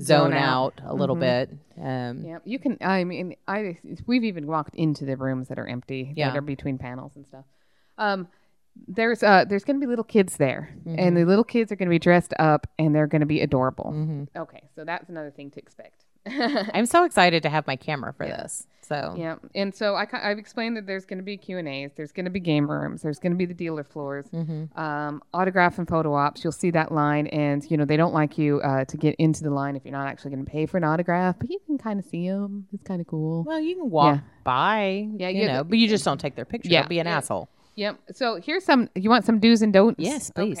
zone, Zone out. out. a little bit. Um, Yeah, you can. I mean, I we've even walked into the rooms that are empty Yeah. that are between panels and stuff. Um, there's uh there's going to be little kids there, Mm-hmm. and the little kids are going to be dressed up, and they're going to be adorable. Okay, so that's another thing to expect. (laughs) I'm so excited to have my camera for this. So Yeah, and so I, I've explained that there's going to be Q and A's, there's going to be game rooms, there's going to be the dealer floors, Mm-hmm. um, autograph and photo ops. You'll see that line, and you know they don't like you uh, to get into the line if you're not actually going to pay for an autograph, but you can kind of see them. It's kind of cool. well, you can walk Yeah. by, Yeah, you yeah, know, but you just don't take their picture. Yeah. Don't be an Yeah. asshole. Yep. So here's some. You want some do's and don'ts? Yes, please.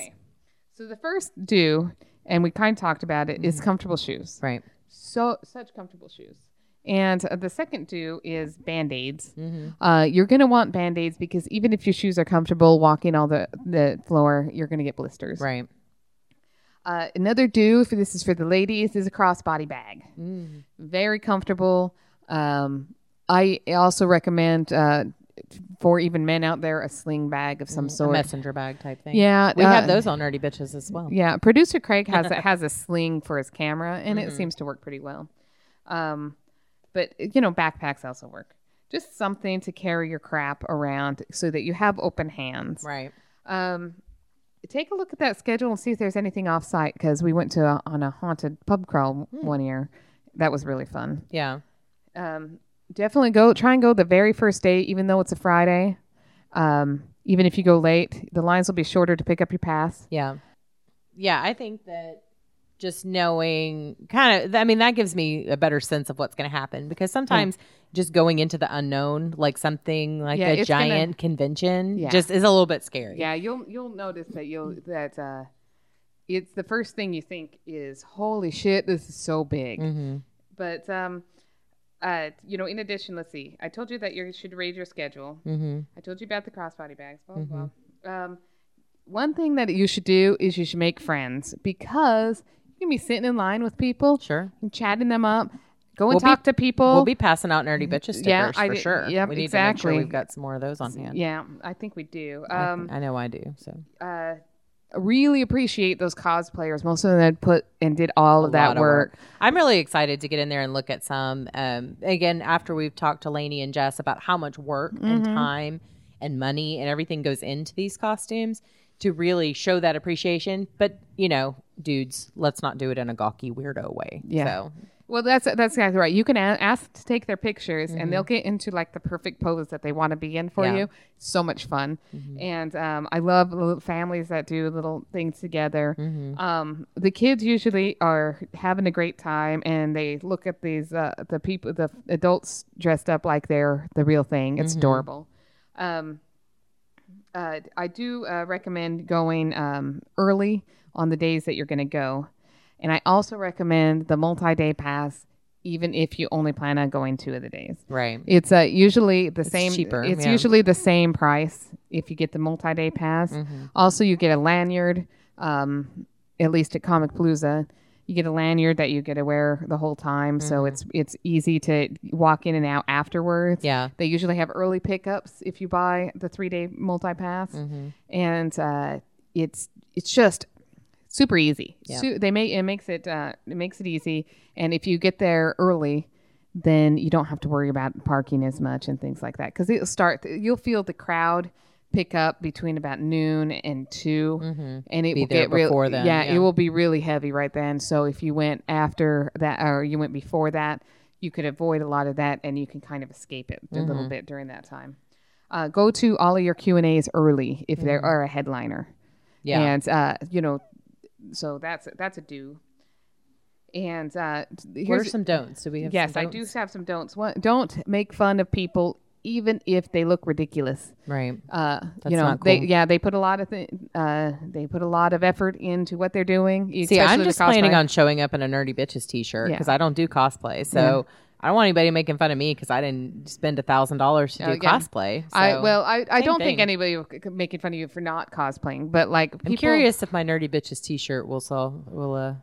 So the first do, and we kind of talked about it, is comfortable shoes. Right. So such comfortable shoes. And uh, the second do is band aids. Uh, you're gonna want band aids because even if your shoes are comfortable walking all the the floor, you're gonna get blisters. Right. Uh, another do, for this is for the ladies, is a crossbody bag. Very comfortable. Um, I also recommend uh, for even men out there a sling bag of some sort. A sort. messenger bag type thing. Yeah, We have uh, those on Nerdy Bitches as well. Yeah, producer Craig has a, (laughs) has a sling for his camera, and it seems to work pretty well. Um, but you know, backpacks also work. Just something to carry your crap around so that you have open hands. Right. Um, take a look at that schedule and see if there's anything off site because we went to a, on a haunted pub crawl one year. That was really fun. Yeah. Um, definitely go try and go the very first day, even though it's a Friday. Um, even if you go late, the lines will be shorter to pick up your pass. Yeah. Yeah, I think that just knowing kind of I mean that gives me a better sense of what's going to happen because sometimes just going into the unknown like something like Yeah, a it's gonna- giant convention Yeah. just is a little bit scary. Yeah, you'll you'll notice that you'll that uh, it's the first thing you think is holy shit, this is so big. Mm-hmm. But um, uh, you know, in addition, let's see. I told you that you should read your schedule. Mm-hmm. I told you about the crossbody bags. Blah blah. blah. Um, one thing that you should do is you should make friends because you can be sitting in line with people Sure. and chatting them up. Go and We'll be- talk to people. We'll be passing out nerdy bitches stickers Yeah, I for sure. yep, we need to make sure exactly. we've got some more of those on hand. yeah, I think we do. I, Um, I know I do. So uh, really appreciate those cosplayers. Most of them had put and did all of that of work. I'm really excited to get in there and look at some. Um, again, after we've talked to Lainey and Jess about how much work and Mm-hmm. time and money and everything goes into these costumes to really show that appreciation. But you know, dudes, let's not do it in a gawky weirdo way. Yeah. So Well, that's that's exactly right. You can a- ask to take their pictures, and Mm-hmm. they'll get into like the perfect pose that they want to be in for Yeah. you. So much fun, Mm-hmm. and um, I love little families that do little things together. Mm-hmm. Um, the kids usually are having a great time, and they look at these uh, the people, the adults dressed up like they're the real thing. Mm-hmm. It's adorable. Um, uh, I do uh, recommend going um, early on the days that you're going to go. And I also recommend the multi day pass, even if you only plan on going two of the days. right. It's uh, usually the same. cheaper, It's yeah. usually the same price if you get the multi day pass. Mm-hmm. Also, you get a lanyard, um, at least at Comicpalooza. You get a lanyard that you get to wear the whole time, so it's it's easy to walk in and out afterwards. Mm-hmm. Yeah. They usually have early pickups if you buy the three day multi pass, Mm-hmm. and uh, it's it's just super easy. Yeah. Su- they make it makes it uh, it makes it easy, and if you get there early, then you don't have to worry about parking as much and things like that because it'll start. You'll feel the crowd pick up between about noon and 2 and it Mm-hmm. Be will get real. then, yeah, yeah. it will be really heavy right then. So if you went after that or you went before that, you could avoid a lot of that, and you can kind of escape it a Mm-hmm. little bit during that time. Uh, go to all of your Q and A's early if there are a headliner. Mm-hmm. Yeah. and uh, you know, so that's that's a do. And uh, what are here's some don'ts? Do we have? yes, I do have some don'ts. One, don't make fun of people even if they look ridiculous. Right. Uh, That's you know, not they yeah they put a lot of th- uh, they put a lot of effort into what they're doing. See, I'm just planning on showing up in a nerdy bitches t-shirt Yeah. because I don't do cosplay, so I don't want anybody making fun of me because I didn't spend a thousand dollars to Oh, do yeah. cosplay. I well, I, I same don't thing. think anybody will c- making fun of you for not cosplaying, but like I'm curious if my nerdy bitches t-shirt will sell will uh,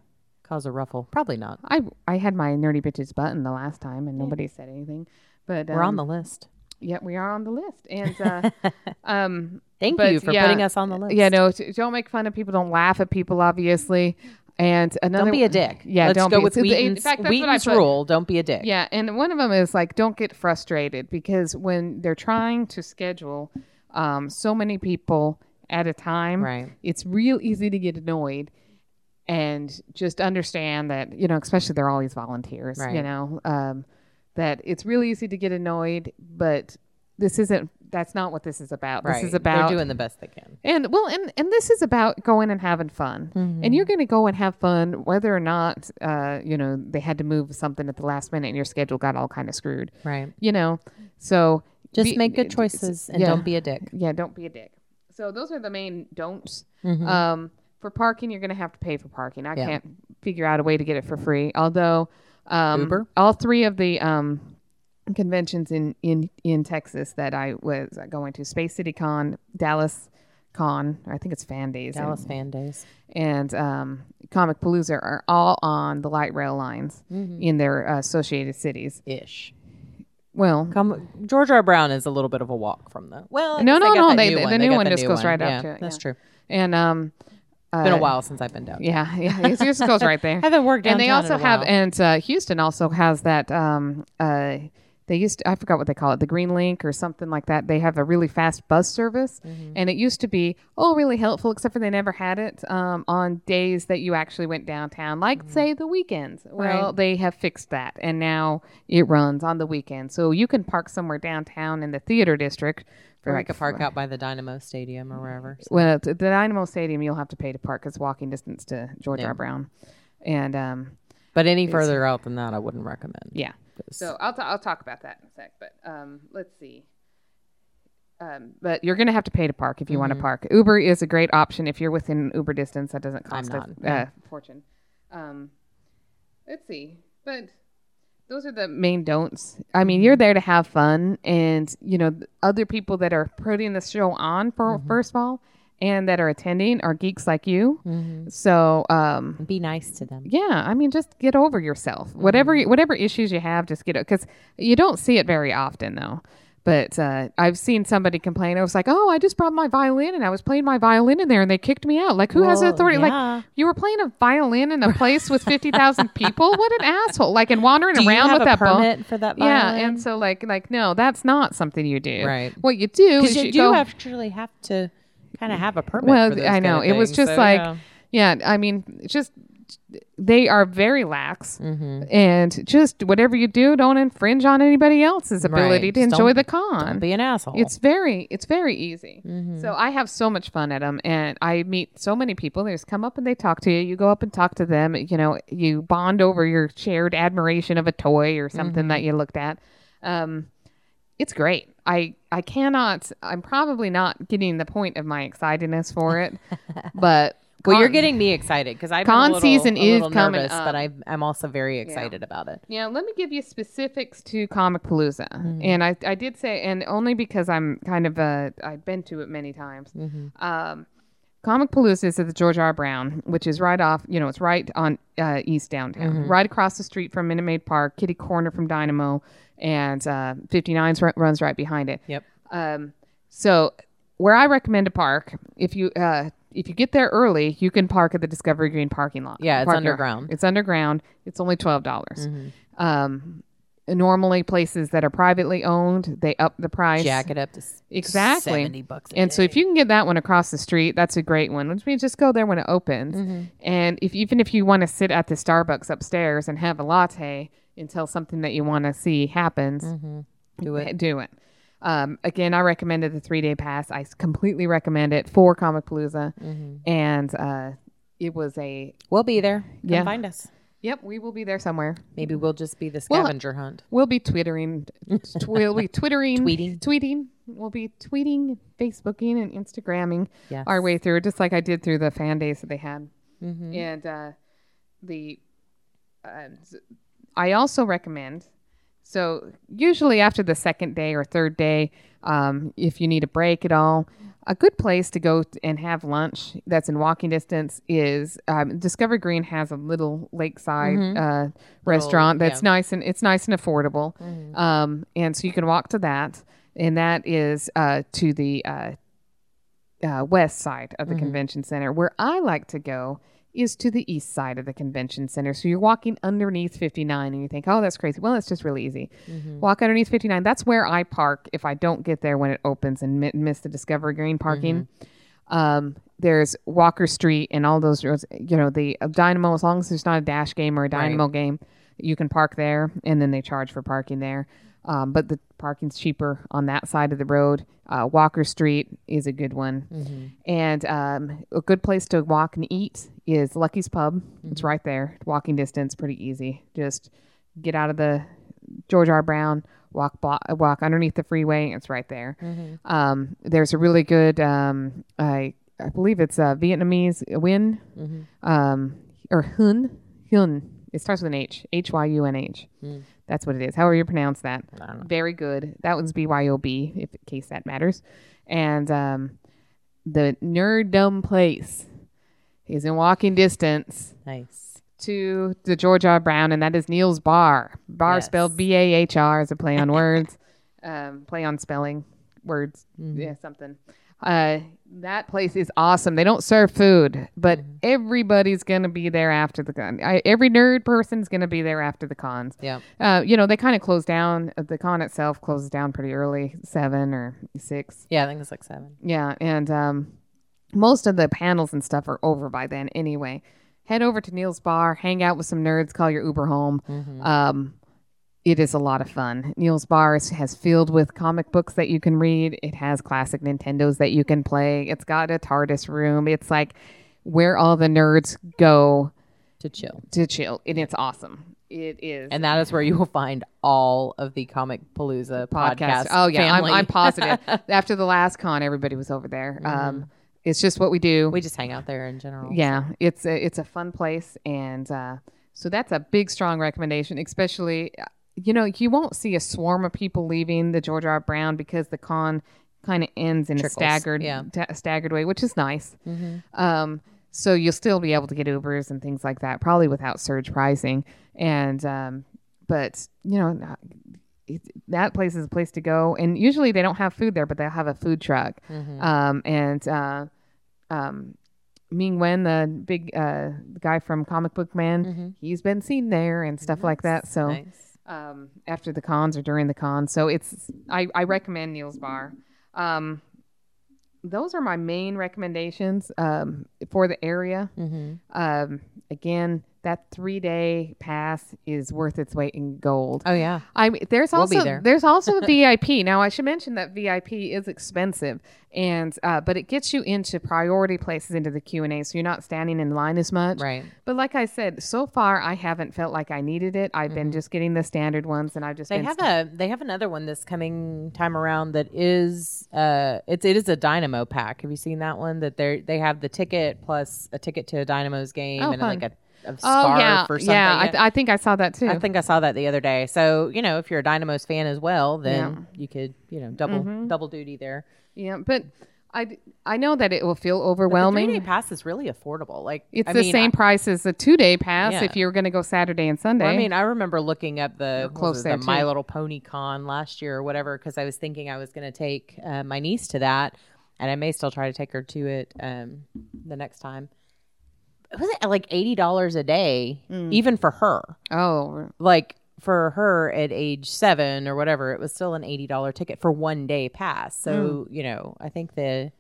cause a ruffle. Probably not. I I had my nerdy bitches button the last time, and nobody said anything. But We're on um, the list. yeah, we are on the list, and uh, (laughs) um, Thank you for yeah, putting us on the list. Yeah, no, don't make fun of people. Don't laugh at people, obviously. And another, Don't be a dick. Yeah, Let's don't go be. with the- in Wheaton's, fact, that's what I put. rule. Don't be a dick. Yeah, and one of them is like, don't get frustrated because when they're trying to schedule um, so many people at a time, Right. it's real easy to get annoyed. And just understand that, you know, especially they're all these volunteers, you know, um, that it's really easy to get annoyed, but this isn't, that's not what this is about. Right. This is about They're doing the best they can. and well, and and this is about going and having fun, Mm-hmm. and you're going to go and have fun whether or not, uh, you know, they had to move something at the last minute and your schedule got all kind of screwed. Right. You know, so Just be- make good choices and yeah. don't be a dick. Yeah, don't be a dick. So those are the main don'ts. Mm-hmm. Um, for parking, you're going to have to pay for parking. I Yeah. can't figure out a way to get it for free. Although, um, Uber? all three of the um, conventions in, in in Texas that I was going to, Space City Con, Dallas Con, I think it's Fan Days, and- Dallas fan days. and um, Comicpalooza are all on the light rail lines Mm-hmm. in their uh, associated cities. Ish. Well, Come, George R. Brown is a little bit of a walk from the. Well, No, no, no, they- new the new one the just new goes right yeah, up to it, That's yeah. true. and um, It's been a uh, while since I've been down. Yeah, yeah, it just goes right there. I (laughs) haven't worked and they also have, and uh, Houston also has that um, uh, they used to, I forgot what they call it, the Green Link or something like that. They have a really fast bus service, and it used to be oh really helpful, except for they never had it um, on days that you actually went downtown, like say the weekends. Well, Right. they have fixed that, and now it runs on the weekend, so you can park somewhere downtown in the theater district. For Or like could park out by the Dynamo Stadium or wherever. So- well, the Dynamo Stadium, you'll have to pay to park because walking distance to George Yeah. R. Brown, and um, But any further out than that, I wouldn't recommend. yeah. So I'll t- I'll talk about that in a sec, but um, let's see. Um, but you're going to have to pay to park if you want to park. Uber is a great option if you're within Uber distance. That doesn't cost not, a uh, fortune. Um, let's see, but those are the main don'ts. I mean, you're there to have fun, and you know other people that are putting the show on for first of all, and that are attending are geeks like you. So um, be nice to them. yeah, I mean, just get over yourself. Whatever whatever issues you have, just get it because you don't see it very often though. But uh, I've seen somebody complain. I was like, "Oh, I just brought my violin and I was playing my violin in there, and they kicked me out. Like, who has the authority? yeah. Like, you were playing a violin in a place with (laughs) fifty thousand people. What an asshole! Like, and wandering Do you around have with a that ball. permit for that Yeah, and so like like no, that's not something you do. Right. What you do is you you do go, actually have to kind of have a permit. well, I know it was things, just so, like, yeah. yeah. I mean, just they are very lax, Mm-hmm. and just whatever you do, don't infringe on anybody else's ability Right. to Just enjoy the con. Don't be an asshole. It's very, it's very easy. Mm-hmm. So I have so much fun at them, and I meet so many people. They just come up and they talk to you. You go up and talk to them. You know, you bond over your shared admiration of a toy or something Mm-hmm. that you looked at. Um, it's great. I I cannot. I'm probably not getting the point of my excitedness for it, (laughs) but well, you're getting me excited because I'm Con a little, season a is coming nervous, up. but I, I'm also very excited about it. Yeah, let me give you specifics to Comicpalooza, Mm-hmm. and I I did say, and only because I'm kind of uh I've been to it many times. Mm-hmm. Um, Comicpalooza is at the George R. Brown, which is right off, you know, it's right on uh, East Downtown, Mm-hmm. right across the street from Minute Maid Park, kitty corner from Dynamo, and uh, 59 's r- runs right behind it. Yep. Um, so where I recommend to park, if you uh, if you get there early, you can park at the Discovery Green parking lot. Yeah, it's Park your- underground. It's underground. It's only twelve dollars. Um, normally places that are privately owned, they up the price. Jack it up to s- Exactly. 70 bucks. a And so if you can get that one across the street, that's a great one. Which means just go there when it opens. Mm-hmm. And if even if you want to sit at the Starbucks upstairs and have a latte until something that you want to see happens, do it. do it. Um, again, I recommended the three day pass. I completely recommend it for Comicpalooza, Mm-hmm. and uh, it was a We'll be there. Come Yeah. find us. Yep. We will be there somewhere. Maybe we'll just be the Well, scavenger hunt. We'll be twittering. Tw- we'll be (laughs) twittering. Tweeting. Tweeting. We'll be tweeting, Facebooking, and Instagramming Yes. our way through, just like I did through the fan days that they had. Mm-hmm. And uh, the uh, I also recommend. So usually after the second day or third day, um, if you need a break at all, a good place to go and have lunch that's in walking distance is um, Discovery Green has a little lakeside uh, restaurant that's yeah. nice and it's nice and affordable, um, and so you can walk to that, and that is uh, to the uh, uh, west side of the convention center. Where I like to go is to the east side of the convention center. So you're walking underneath 59 and you think, oh, that's crazy. Well, it's just really easy. Walk underneath 59. That's where I park if I don't get there when it opens and mi- miss the Discovery Green parking. Um, there's Walker Street and all those roads. You know, the uh, Dynamo, as long as there's not a Dash game or a Dynamo game, you can park there and then they charge for parking there. Um, but the parking's cheaper on that side of the road. Uh, Walker Street is a good one. And um, a good place to walk and eat is Lucky's Pub. It's right there, walking distance, pretty easy. Just get out of the George R. Brown, walk blo- walk underneath the freeway. It's right there. Um, there's a really good, um, I I believe it's a Vietnamese Win, um, or Hun Hun. It starts with an H, H Y U N H. That's what it is. However you pronounce that. Very good. That one's BYOB, if in case that matters. And um, the Nerddom place is in walking distance Nice. to the George R. Brown, and that is Neil's Bahr. Bahr Yes. spelled B A H R as a play on words, (laughs) um, play on spelling words, yeah, something. Uh, that place is awesome. They don't serve food, but Mm-hmm. everybody's gonna be there after the con. I, every nerd person's gonna be there after the cons. Yeah. Uh, you know, they kind of close down. uh, The con itself closes down pretty early, seven or six. Yeah, I think it's like seven. Yeah, and um, most of the panels and stuff are over by then anyway. Head over to Neil's Bahr, hang out with some nerds, call your Uber home. Mm-hmm. Um, it is a lot of fun. Neil's Bahr is, has filled with comic books that you can read. It has classic Nintendos that you can play. It's got a TARDIS room. It's like where all the nerds go To chill. to chill, and it's awesome. It is. And that is where you will find all of the Comic Palooza podcast. Oh yeah, I'm. I'm positive. (laughs) After the last con, everybody was over there. Um, it's just what we do. we just hang out there in general. Yeah, it's a, it's a fun place, and uh, so that's a big, strong recommendation. Especially, uh, you know, you won't see a swarm of people leaving the George R. Brown because the con kind of ends in Trickles, a staggered, yeah. ta- staggered way, which is nice. Um, so you'll still be able to get Ubers and things like that, probably without surge pricing. And um, but you know. It, that place is a place to go, and usually they don't have food there, but they'll have a food truck. Um, and uh, um, Ming Chen, the big uh, guy from Comic Book Men, he's been seen there and stuff like that. So Nice. Um, after the cons or during the cons, so it's I, I recommend Neil's Bahr. Um, those are my main recommendations um, for the area. Mm-hmm. Um, again, that three day pass is worth its weight in gold. Oh yeah. I mean, there's We'll also there. there's also (laughs) VIP. Now I should mention that VIP is expensive, and uh, but it gets you into priority places into the Q and A, so you're not standing in line as much. Right. But like I said, so far I haven't felt like I needed it. I've been just getting the standard ones, and I've just Mm-hmm. They have a they have another one this coming time around that is uh it's it is a Dynamo pack. Have you seen that one? That they they have the ticket plus a ticket to a Dynamo's game Oh, and fun. like a, a oh yeah, or something. yeah. I, th- I think I saw that too. I think I saw that the other day. So you know, if you're a Dynamo's fan as well, then you could you know double Mm-hmm. double duty there. yeah, but I I know that it will feel The overwhelming. three day pass is really affordable. Like it's I the mean, same I, price as a two day pass Yeah. if you're going to go Saturday and Sunday. I mean, I remember looking up the, close the My. Little Pony Con last year or whatever because I was thinking I was going to take uh, my niece to that, and I may still try to take her to it um, the next time. Was it like eighty dollars a day, Mm. even for her? oh, Like for her at age seven or whatever, it was still an eighty dollar ticket for one day pass. So Mm. you know, I think the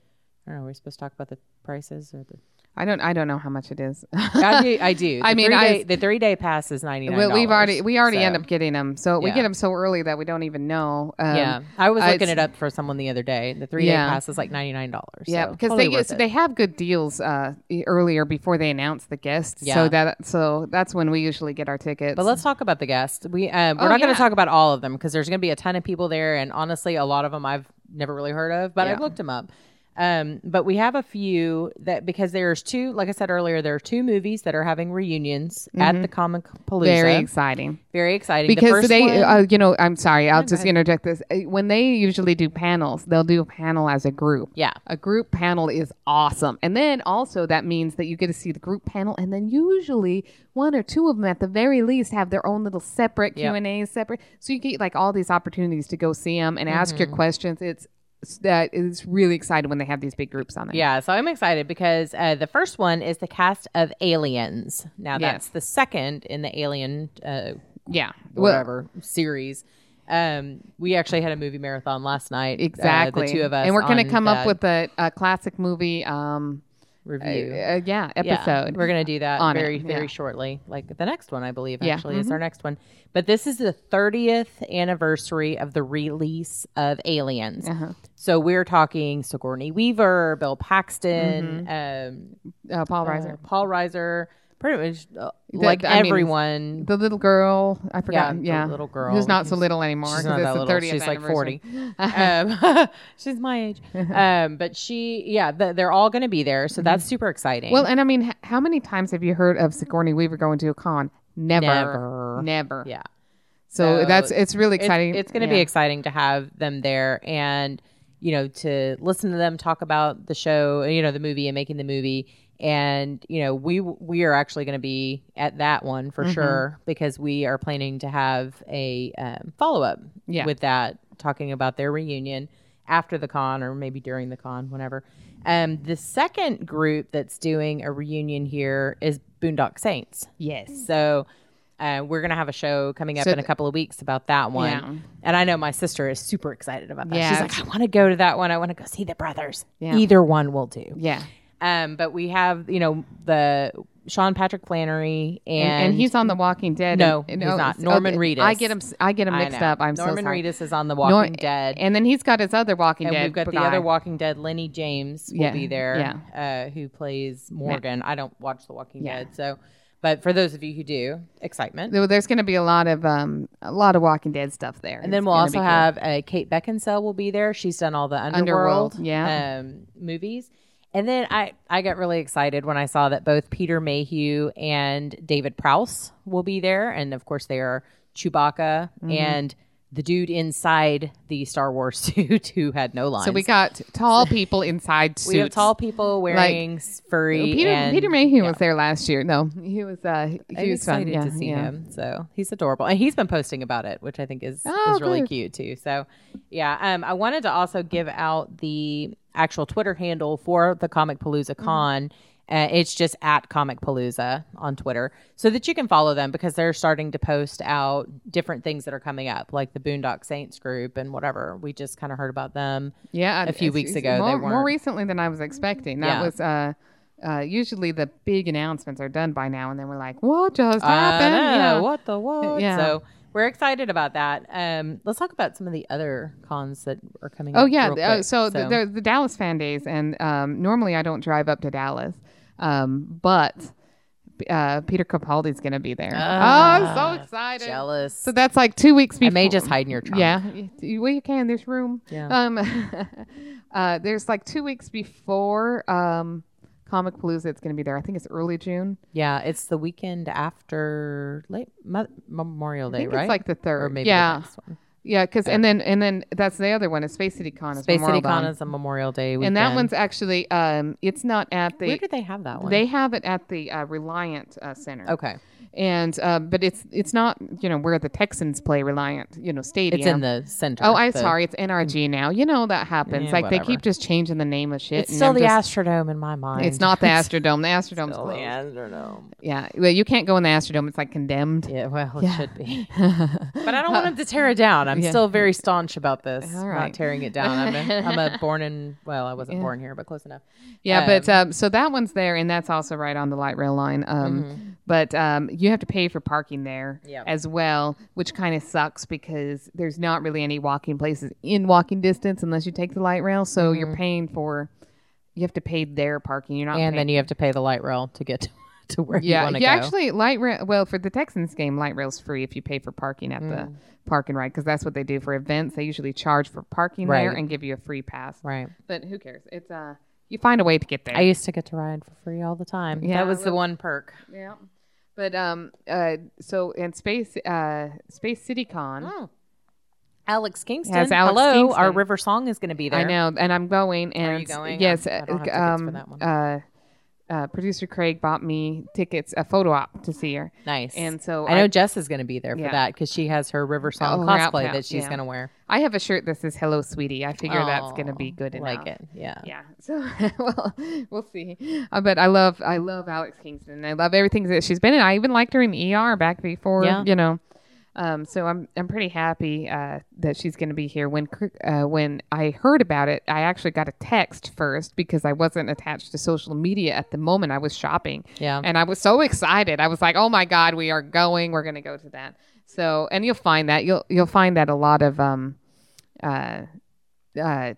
I don't know. We're supposed to talk about the prices or the. I don't I don't know how much it is. (laughs) I do. I do. (laughs) I The mean, three-day- I- the three day pass is ninety nine. Well, we've already we already end up getting them, so we Yeah. get them so early that we don't even know. Um, yeah, I was uh, looking it up for someone the other day. The three day Yeah. pass is like ninety nine dollars. Yeah, because they they have good deals uh, e- earlier before they announce the guests. Yeah. So that so that's when we usually get our tickets. But let's talk about the guests. We um, we're Oh, not going yeah. to talk about all of them because there's going to be a ton of people there, and honestly, a lot of them I've never really heard of, but I've Yeah. looked them up. Um, but we have a few that because there's two, like I said earlier, there are two movies that are having reunions at the Comic Palooza. Mm-hmm. very exciting very exciting. The because first they, one- uh, you know, I'm sorry, I'll just ahead. interject this. Uh, When they usually do panels, they'll do a panel as a group. yeah, A group panel is awesome. And then also that means that you get to see the group panel and then usually one or two of them at the very least have their own little separate Yep. Q&As separate. So you get like all these opportunities to go see them and ask Mm-hmm. your questions. It's that is really excited when they have these big groups on there. Yeah, so I'm excited because uh, the first one is the cast of Aliens. Now Yes. that's the second in the Alien uh, Yeah. Well, whatever series. Um, we actually had a movie marathon last night. uh, exactly. the two of us, And we're going to come up with a, a classic movie um review. uh, yeah, Yeah, episode. we're gonna do that on it, very very yeah. shortly. Like the next one, I believe. Yeah, Actually, is our next one. But this is the 30th anniversary of the release of Aliens. Uh-huh. So we're talking Sigourney Weaver, Bill Paxton, um, uh, Paul uh, Reiser. Paul Reiser, pretty much uh, like I mean, everyone. The little girl, I forgot. the Yeah, little girl who's not so who's- little anymore. She's 'cause not it's that the little. 30th She's like anniversary. forty. (laughs) um, (laughs) she's my age. (laughs) Um, but she, yeah, th- they're all going to be there, so that's super exciting. Well, and I mean, h- how many times have you heard of Sigourney Weaver going to a con? Never, Never. never. yeah, So, So that's it's really It's- exciting. It's, going to be Yeah. exciting to have them there, and you know, to listen to them talk about the show, you know, the movie and making the movie. And you know, we we are actually going to be at that one for Mm-hmm. sure because we are planning to have a um, follow up Yeah. with that, talking about their reunion after the con or maybe during the con, whenever. Um, the second group that's doing a reunion here is Boondock Saints. Yes. So uh, we're gonna have a show coming up So in a couple of weeks about that one. Yeah. And I know my sister is super excited about that. Yeah. She's like, I want to go to that one. I want to go see the brothers. Yeah. Either one will do. Yeah. Um, but we have, you know, the Sean Patrick Flanery and, And, and he's on The Walking Dead. No, and, he's oh, not. Norman I Reedus. get him. I get him mixed up. I'm Norman so sorry. Norman Reedus is on The Nor- Walking Dead. And then he's got his other Walking And Dead. we've got the other Walking Dead, Lennie James, will Yeah, be there, uh, who plays Morgan. I don't watch The Walking Yeah. Dead, so. But for those of you who do, excitement. There's going to be a lot of um a lot of Walking Dead stuff there. And then we'll also cool. have uh, Kate Beckinsale will be there. She's done all the Underworld, Underworld, yeah. um, movies. And then I, I got really excited when I saw that both Peter Mayhew and David Prowse will be there. And of course, they are Chewbacca Mm-hmm. and the dude inside the Star Wars (laughs) suit who had no lines. So we got tall people inside suits. (laughs) we have tall people wearing s- furry. Peter and, Peter Mayhew was there last year. No, he was. Uh, he I'm was fun. excited Yeah, to see yeah. him. So he's adorable, and he's been posting about it, which I think is Oh, is really good. cute too. So, yeah, um, I wanted to also give out the actual Twitter handle for the Comicpalooza Mm-hmm. Uh, it's just at Comicpalooza on Twitter, so that you can follow them because they're starting to post out different things that are coming up, like the Boondock Saints group and whatever. We just kind of heard about them. Yeah, a few weeks ago, they More, more recently than I was expecting. That Yeah. was uh, uh, usually the big announcements are done by now, and then we're like, "What just happened?" know, Yeah. What the what? Yeah. So we're excited about that. Um, let's talk about some of the other cons that are coming. Oh yeah. uh, so, The, the the Dallas fan days, and um, normally I don't drive up to Dallas, um, but uh, Peter Capaldi's going to be there. oh, I'm so excited! jealous. So that's like two weeks I before. may just hide in your trunk. Yeah, well, you can. There's room. Yeah. Um, (laughs) uh, there's like two weeks before um, Comicpalooza. It's going to be there. I think it's early June. yeah. It's the weekend after late Mo- Memorial I Day, think right? it's like the third. or maybe yeah, the next one. Yeah. Because and then and then that's the other one. Is Space City Con. is Space Memorial City Con Dawn. is a Memorial Day weekend. and that one's actually um, it's not at the. where do they have that one? They have it at the uh, Reliant uh, Center. okay. And uh, but it's it's not you know where the Texans play Reliant you know Stadium. It's in the center. Oh, I'm the- sorry. It's NRG now. You know that happens. Yeah, like they keep just changing the name of shit. It's still I'm the just- Astrodome in my mind. It's not the (laughs) Astrodome. The Astrodome's Still the. Astrodome. Yeah, well, you can't go in the Astrodome. It's like condemned. Yeah, well, it should be. (laughs) but I don't want them to tear it down. I'm Yeah. still very staunch about this. All Not tearing it down. I'm a, (laughs) I'm a born in, well, I wasn't born here, but close enough. Yeah, but um, so that one's there, and that's also right on the light rail line. Um, But um, you have to pay for parking there Mm-hmm. Yep. as well, which kind of sucks because there's not really any walking places in walking distance unless you take the light rail. So you're paying for, you have to pay their parking. You're not Mm-hmm. And paying. then you have to pay the light rail to get (laughs) to, to where you yeah, want to go. yeah. Actually, light rail. Well, for the Texans game, light rail's free if you pay for parking at Mm. the park and ride because that's what they do for events. They usually charge for parking there and give you a free pass. right. But who cares? It's uh, you find a way to get there. I used to get to ride for free all the time. Yeah, that was the one perk. Yeah. But um uh so in space uh Space City Con Oh. Alex Kingston. Has Alex Hello. Our River Song is going to be there. I know and I'm going and you going? yes I have um for that one. uh uh, producer Craig bought me tickets, a photo op to see her. Nice. And so I know I- Jess is going to be there for Yeah. that because she has her River Song Oh, cosplay outfit, that she's yeah. going to wear. I have a shirt that says "Hello, sweetie." I figure that's going to be Oh, good enough. Like it. Yeah. Yeah. So (laughs) well, we'll see. Uh, but I love I love Alex Kingston. I love everything that she's been in. I even liked her in ER back before. Yeah. You know. Um, so I'm I'm pretty happy uh, that she's going to be here. When uh, when I heard about it, I actually got a text first because I wasn't attached to social media at the moment. I was shopping. Yeah. And I was so excited. I was like, "Oh my god, we are going. We're going to go to that." So, and you'll find that you'll you'll find that a lot of um uh uh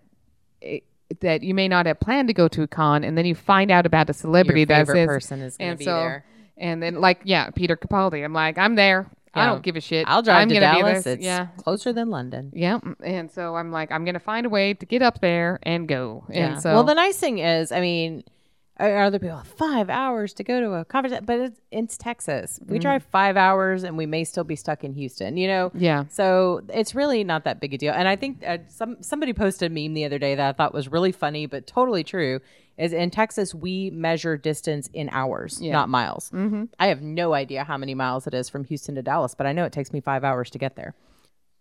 it, that you may not have planned to go to a con, and then you find out about a celebrity Your that says, person is going to be so, there. and then like yeah, Peter Capaldi. I'm like, I'm there. I don't give a shit. I'll drive I'm to gonna be Dallas. there. It's yeah, closer than London. yeah. And so I'm like, I'm gonna find a way to get up there and go. Yeah. And so well, the nice thing is, I mean, other people five hours to go to a conference, but it's, it's Texas. We drive five hours, and we may still be stuck in Houston. You know. Yeah. So it's really not that big a deal. And I think uh, some somebody posted a meme the other day that I thought was really funny, but totally true. Is in Texas we measure distance in hours, not miles. Mm-hmm. I have no idea how many miles it is from Houston to Dallas, but I know it takes me five hours to get there.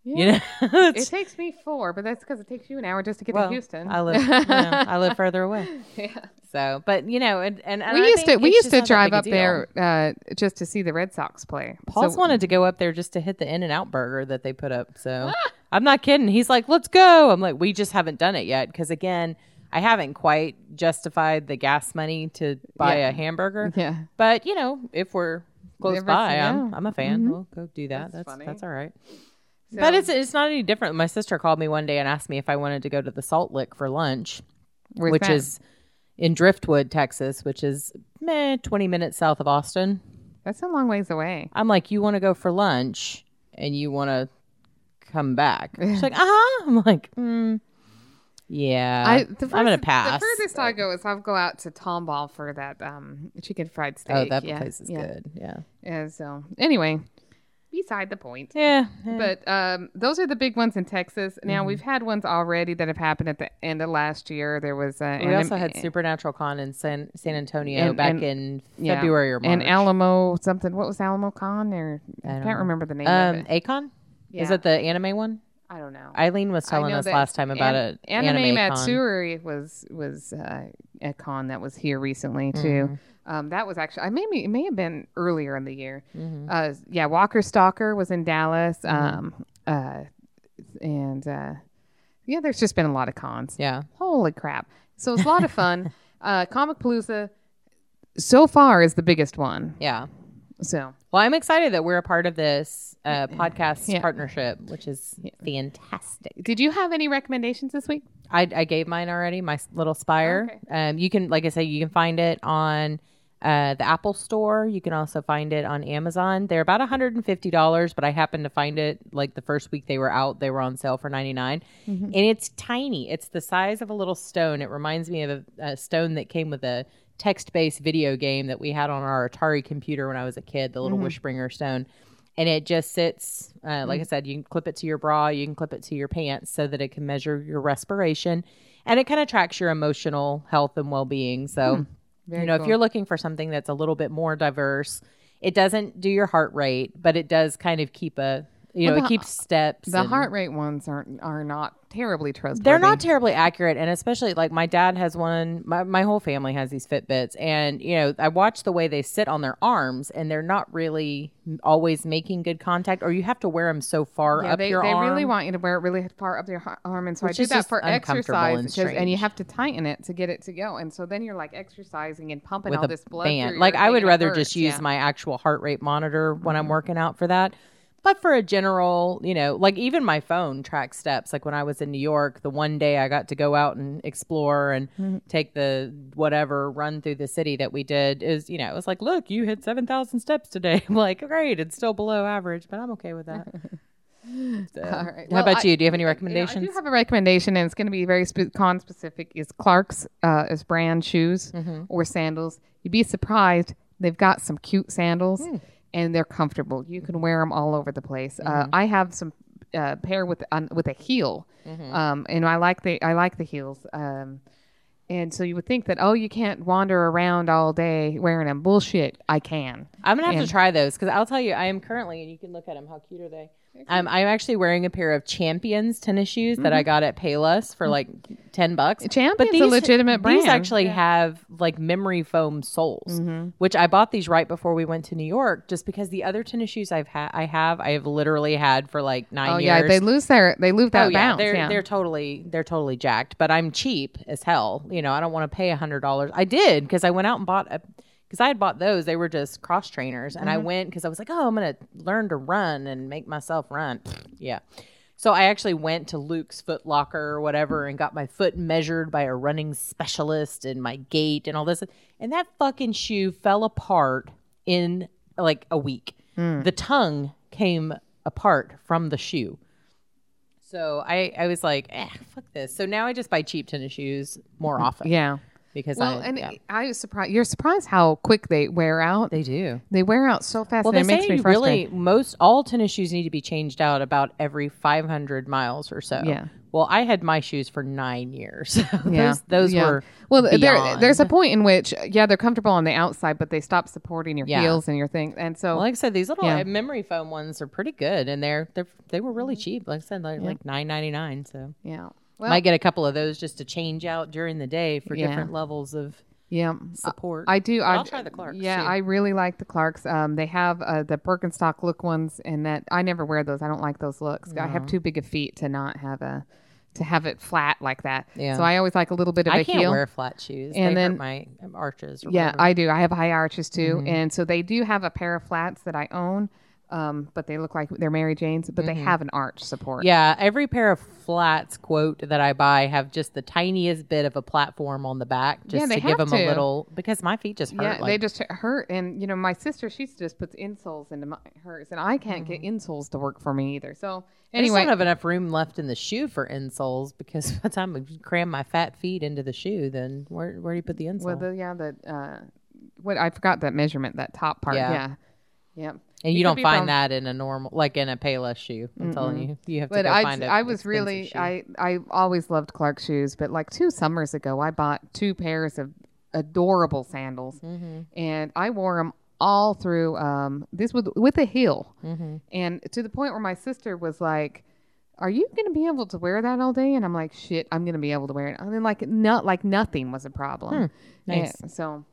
You know, (laughs) It takes me four, but that's because it takes you an hour just to get well, to Houston. I live, you know, I live (laughs) further away. yeah. So, but you know, and, and, and we I used to we used to drive up there uh, just to see the Red Sox play. Paul's So- wanted to go up there just to hit the In and Out burger that they put up. So (laughs) I'm not kidding. He's like, let's go. I'm like, we just haven't done it yet. Because again, I haven't quite justified the gas money to buy Yeah. a hamburger. (laughs) Yeah. But, you know, if we're close If it's- by, I'm, yeah. Mm-hmm. I'm a fan. We'll go do that. That's That's funny. that's all right. So- But it's it's not any different. My sister called me one day and asked me if I wanted to go to the Salt Lick for lunch, Where's which that? is in Driftwood, Texas, which is meh, 20 minutes south of Austin. that's a long ways away. I'm like, you want to go for lunch and you want to come back? (laughs) She's like, uh huh. I'm like, mm, yeah. I I, the am gonna pass. The furthest I go is I'll go out to Tomball for that um chicken fried steak. oh, that yeah, place is yeah. good. Yeah. Yeah. So anyway, beside the point. Yeah. But um, those are the big ones in Texas. Mm-hmm. Now we've had ones already that have happened at the end of last year. There was uh, we an- also had Supernatural Con in San San Antonio And- back and- in yeah, February or March. and Alamo something. What was Alamo Con? Or I, don't can't know. remember the name um, of it. Acon. Is Yeah. it the anime one? I don't know. Eileen was telling us last time about An- it. Anime, anime con. Matsuri was was uh, a con that was here recently too. Mm-hmm. Um, that was actually I maybe it may have been earlier in the year. Mm-hmm. Uh, yeah, Walker Stalker was in Dallas. Um, uh, and uh, yeah, there's just been a lot of cons. Yeah. Holy crap! So it's a lot of fun. (laughs) uh, Comicpalooza so far is the biggest one. Yeah. So Well, I'm excited that we're a part of this uh, podcast Yeah. partnership, which is fantastic. did you have any recommendations this week? I, I gave mine already, my little Spire. Um, you can, like I say, you can find it on uh, the Apple Store. You can also find it on Amazon. They're about $150, but I happened to find it like the first week they were out. They were on sale for 99 And it's tiny. It's the size of a little stone. It reminds me of a, a stone that came with a text based video game that we had on our Atari computer when I was a kid, the little mm-hmm. Wishbringer stone. And it just sits uh, like mm-hmm. i said you can clip it to your bra you can clip it to your pants so that it can measure your respiration. And it kind of tracks your emotional health and well-being. So hmm. you know if you're looking for something that's a little bit more diverse it doesn't do your heart rate but it does kind of keep a you know Well, it the- keeps steps The and- heart rate ones aren't are not terribly trustworthy. they're not terribly accurate and especially like my dad has one my, my whole family has these fitbits and you know i watch the way they sit on their arms and they're not really always making good contact or you have to wear them so far Yeah, up they, your they arm really want you to wear it really far up your arm, and so Which I do that for exercise and because, and you have to tighten it to get it to go, and so then you're like exercising and pumping with all this blood. band like i would rather hurts, just use yeah. Mm-hmm. my actual heart rate monitor when i'm working out for that but for a general you know like even my phone tracks steps like when i was in new york the one day i got to go out and explore and Mm-hmm. take the whatever run through the city that we did is you know it was like look you hit 7000 steps today i'm (laughs) like great it's still below average but i'm okay with that (laughs) So, All right. how Well, about I- you do you have any You know, recommendations I do have a recommendation, and it's going to be very spe- con specific. Is Clark's uh, is brand shoes Mm-hmm. or sandals? You'd be surprised. They've got some cute sandals, Hmm. And they're comfortable. You can wear them all over the place. Uh, Mm-hmm. I have some uh, pair with on, with a heel, Mm-hmm. um, and I like the I like the heels. Um, and so you would think that oh, you can't wander around all day wearing them. Bullshit. I can. I'm gonna have And- to try those because I'll tell you, I am currently, and you can look at them. How cute are they? Um, I'm actually wearing a pair of Champions tennis shoes that I got at Payless for like ten bucks. Mm-hmm. Champion's a legitimate These brand. actually have like memory foam soles, Mm-hmm. which I bought these right before we went to New York, just because the other tennis shoes I've had, I have, I have literally had for like nine Oh years. yeah, they lose their they lose that Oh yeah, bounce. they're yeah. they're totally they're totally jacked. But I'm cheap as hell. You know, I don't want to pay a hundred dollars. I did because I went out and bought a because I had bought those. They were just cross trainers, and I Mm-hmm. went because I was like, oh, I'm gonna learn to run and make myself run. (sniffs) yeah. So I actually went to Luke's Foot Locker or whatever and got my foot measured by a running specialist and my gait and all this. And that fucking shoe fell apart in like a week. Hmm. The tongue came apart from the shoe. So I, I was like, eh, fuck this. So now I just buy cheap tennis shoes more often. Yeah. Because Well, I and yeah, I was surprised. You're surprised how quick they wear out. they do. They wear out so fast, Well, they say me really most all tennis shoes need to be changed out about every 500 miles or so. Yeah. Well, I had my shoes for nine years. (laughs) Yeah, those those yeah. were well. There, there's a point in which, yeah, they're comfortable on the outside, but they stop supporting your Yeah. heels and your thing, and so Well, like I said, these little Yeah. uh, memory foam ones are pretty good, and they're they they were really cheap. Like I said, like, like nine ninety nine. So yeah. Well, might get a couple of those just to change out during the day for Yeah. different levels of yeah. support. I do. But I, I'll try the Clarks. Yeah, too. I really like the Clarks. Um, they have uh, the Birkenstock look ones, and that I never wear those. I don't like those looks. I have too big of feet to not have a to have it flat like that. Yeah. So I always like a little bit of I a can't heel. wear flat shoes. And they then- hurt my arches. Or yeah, whatever. I do. I have high arches too, Mm-hmm. and so they do have a pair of flats that I own. Um, but they look like they're Mary Janes, but they have an arch support. Mm-hmm. Yeah, every pair of flats quote that I buy have just the tiniest bit of a platform on the back, just Yeah, to give them a little because my feet just hurt. Yeah, like, they just hurt, and you know, my sister she just puts insoles into my hers, and I can't get insoles to work for me either. So anyway, I don't have enough room left in the shoe for insoles because (laughs) by the time I cram my fat feet into the shoe, then where where do you put the insole? Well, the yeah, the uh, what I forgot that measurement, that top part. Yeah. Yeah, yeah. And you don't find that in a normal, like in a Payless shoe. I'm telling you, you have to But go I, find a I was really, shoe. I, I always loved Clark shoes, but like two summers ago, I bought two pairs of adorable sandals, Mm-hmm. and I wore them all through. Um, this with with a heel, Mm-hmm. and to the point where my sister was like. Are you going to be able to wear that all day? And I'm like, shit, I'm going to be able to wear it. And then like, not like nothing was a problem. Hmm. nice. Yeah, so,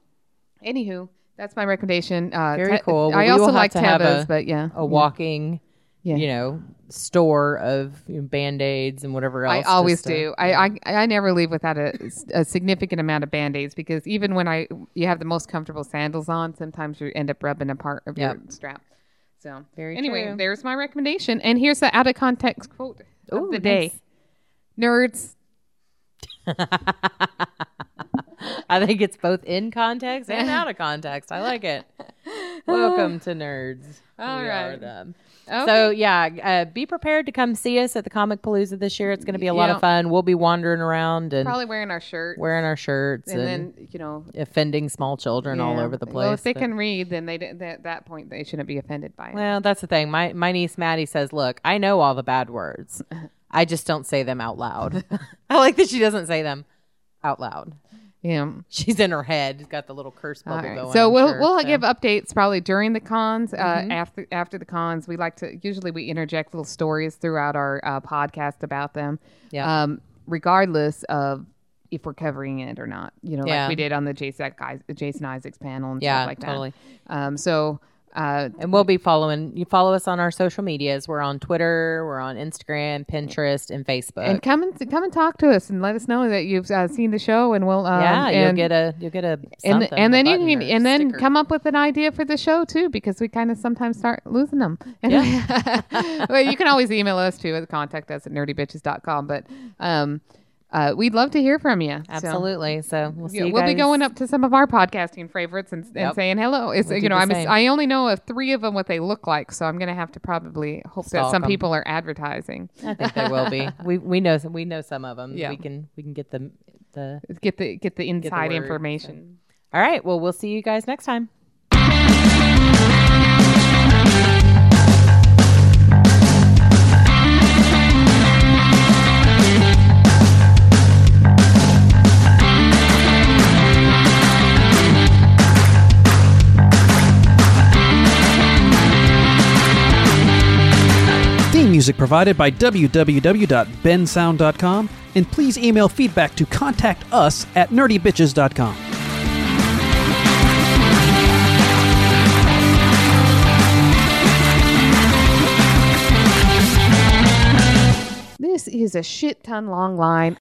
anywho, that's my recommendation. Uh, Very cool. Well, I also like to have Tevas, a- but yeah, a walking, Yeah. you know, store of you know, band aids and whatever else. I always to- do. I, I I never leave without a, a significant amount of band aids because even when I you have the most comfortable sandals on, sometimes you end up rubbing a part of your strap. So Very anyway, true. there's my recommendation, and here's the out of context quote of Ooh, the day: "Nerds, (laughs) (laughs) I think it's both in context and out of context. I like it. Welcome to Nerds. (laughs) All we right. Okay. So yeah, uh, be prepared to come see us at the Comicpalooza this year. It's going to be a lot Yeah. of fun. We'll be wandering around and probably wearing our shirt, wearing our shirts and, and, then you know." offending small children all over the place. Well, if they but- can read, then they d- at that point they shouldn't be offended by it. Well, that's the thing. My my niece Maddie says, "Look, I know all the bad words. (laughs) I just don't say them out loud. I like that she doesn't say them out loud. Yeah. She's in her head, She's got the little curse bubble right. going. So I'm we'll sure, we'll so. give updates probably during the cons. Uh, Mm-hmm. After after the cons, we like to usually we interject little stories throughout our uh, podcast about them. Yeah. Um, regardless of if we're covering it or not, you know, Yeah. like we did on the Jason guys, Jason Isaacs panel and Yeah, stuff like totally. that. Um, so uh, And we'll be following. You follow us on our social medias. We're on Twitter, we're on Instagram, Pinterest, and Facebook. and come and come and talk to us and let us know that you've uh, seen the show, and we'll um, yeah, you'll and- get a you'll get a and and then you can and then sticker. come up with an idea for the show too because we kind of sometimes start losing them yeah. (laughs) well you can always email us too at contact us at nerdybitches.com but um uh, we'd love to hear from you Absolutely. So we'll see. yeah, we'll be going up to some of our podcasting favorites and, and Yep. saying hello. It's, We'll you know, I'm same. I only know of three of them what they look like, so I'm gonna have to probably hope that some some 'em. people are advertising. I think they will be. (laughs) We we know some we know some of them. Yeah. We can we can get the the. Get the get the inside word, information. All right. Well, we'll see you guys next time. Music provided by www.bensound.com, and please email feedback to contact us at nerdybitches.com. This is a shit ton long line.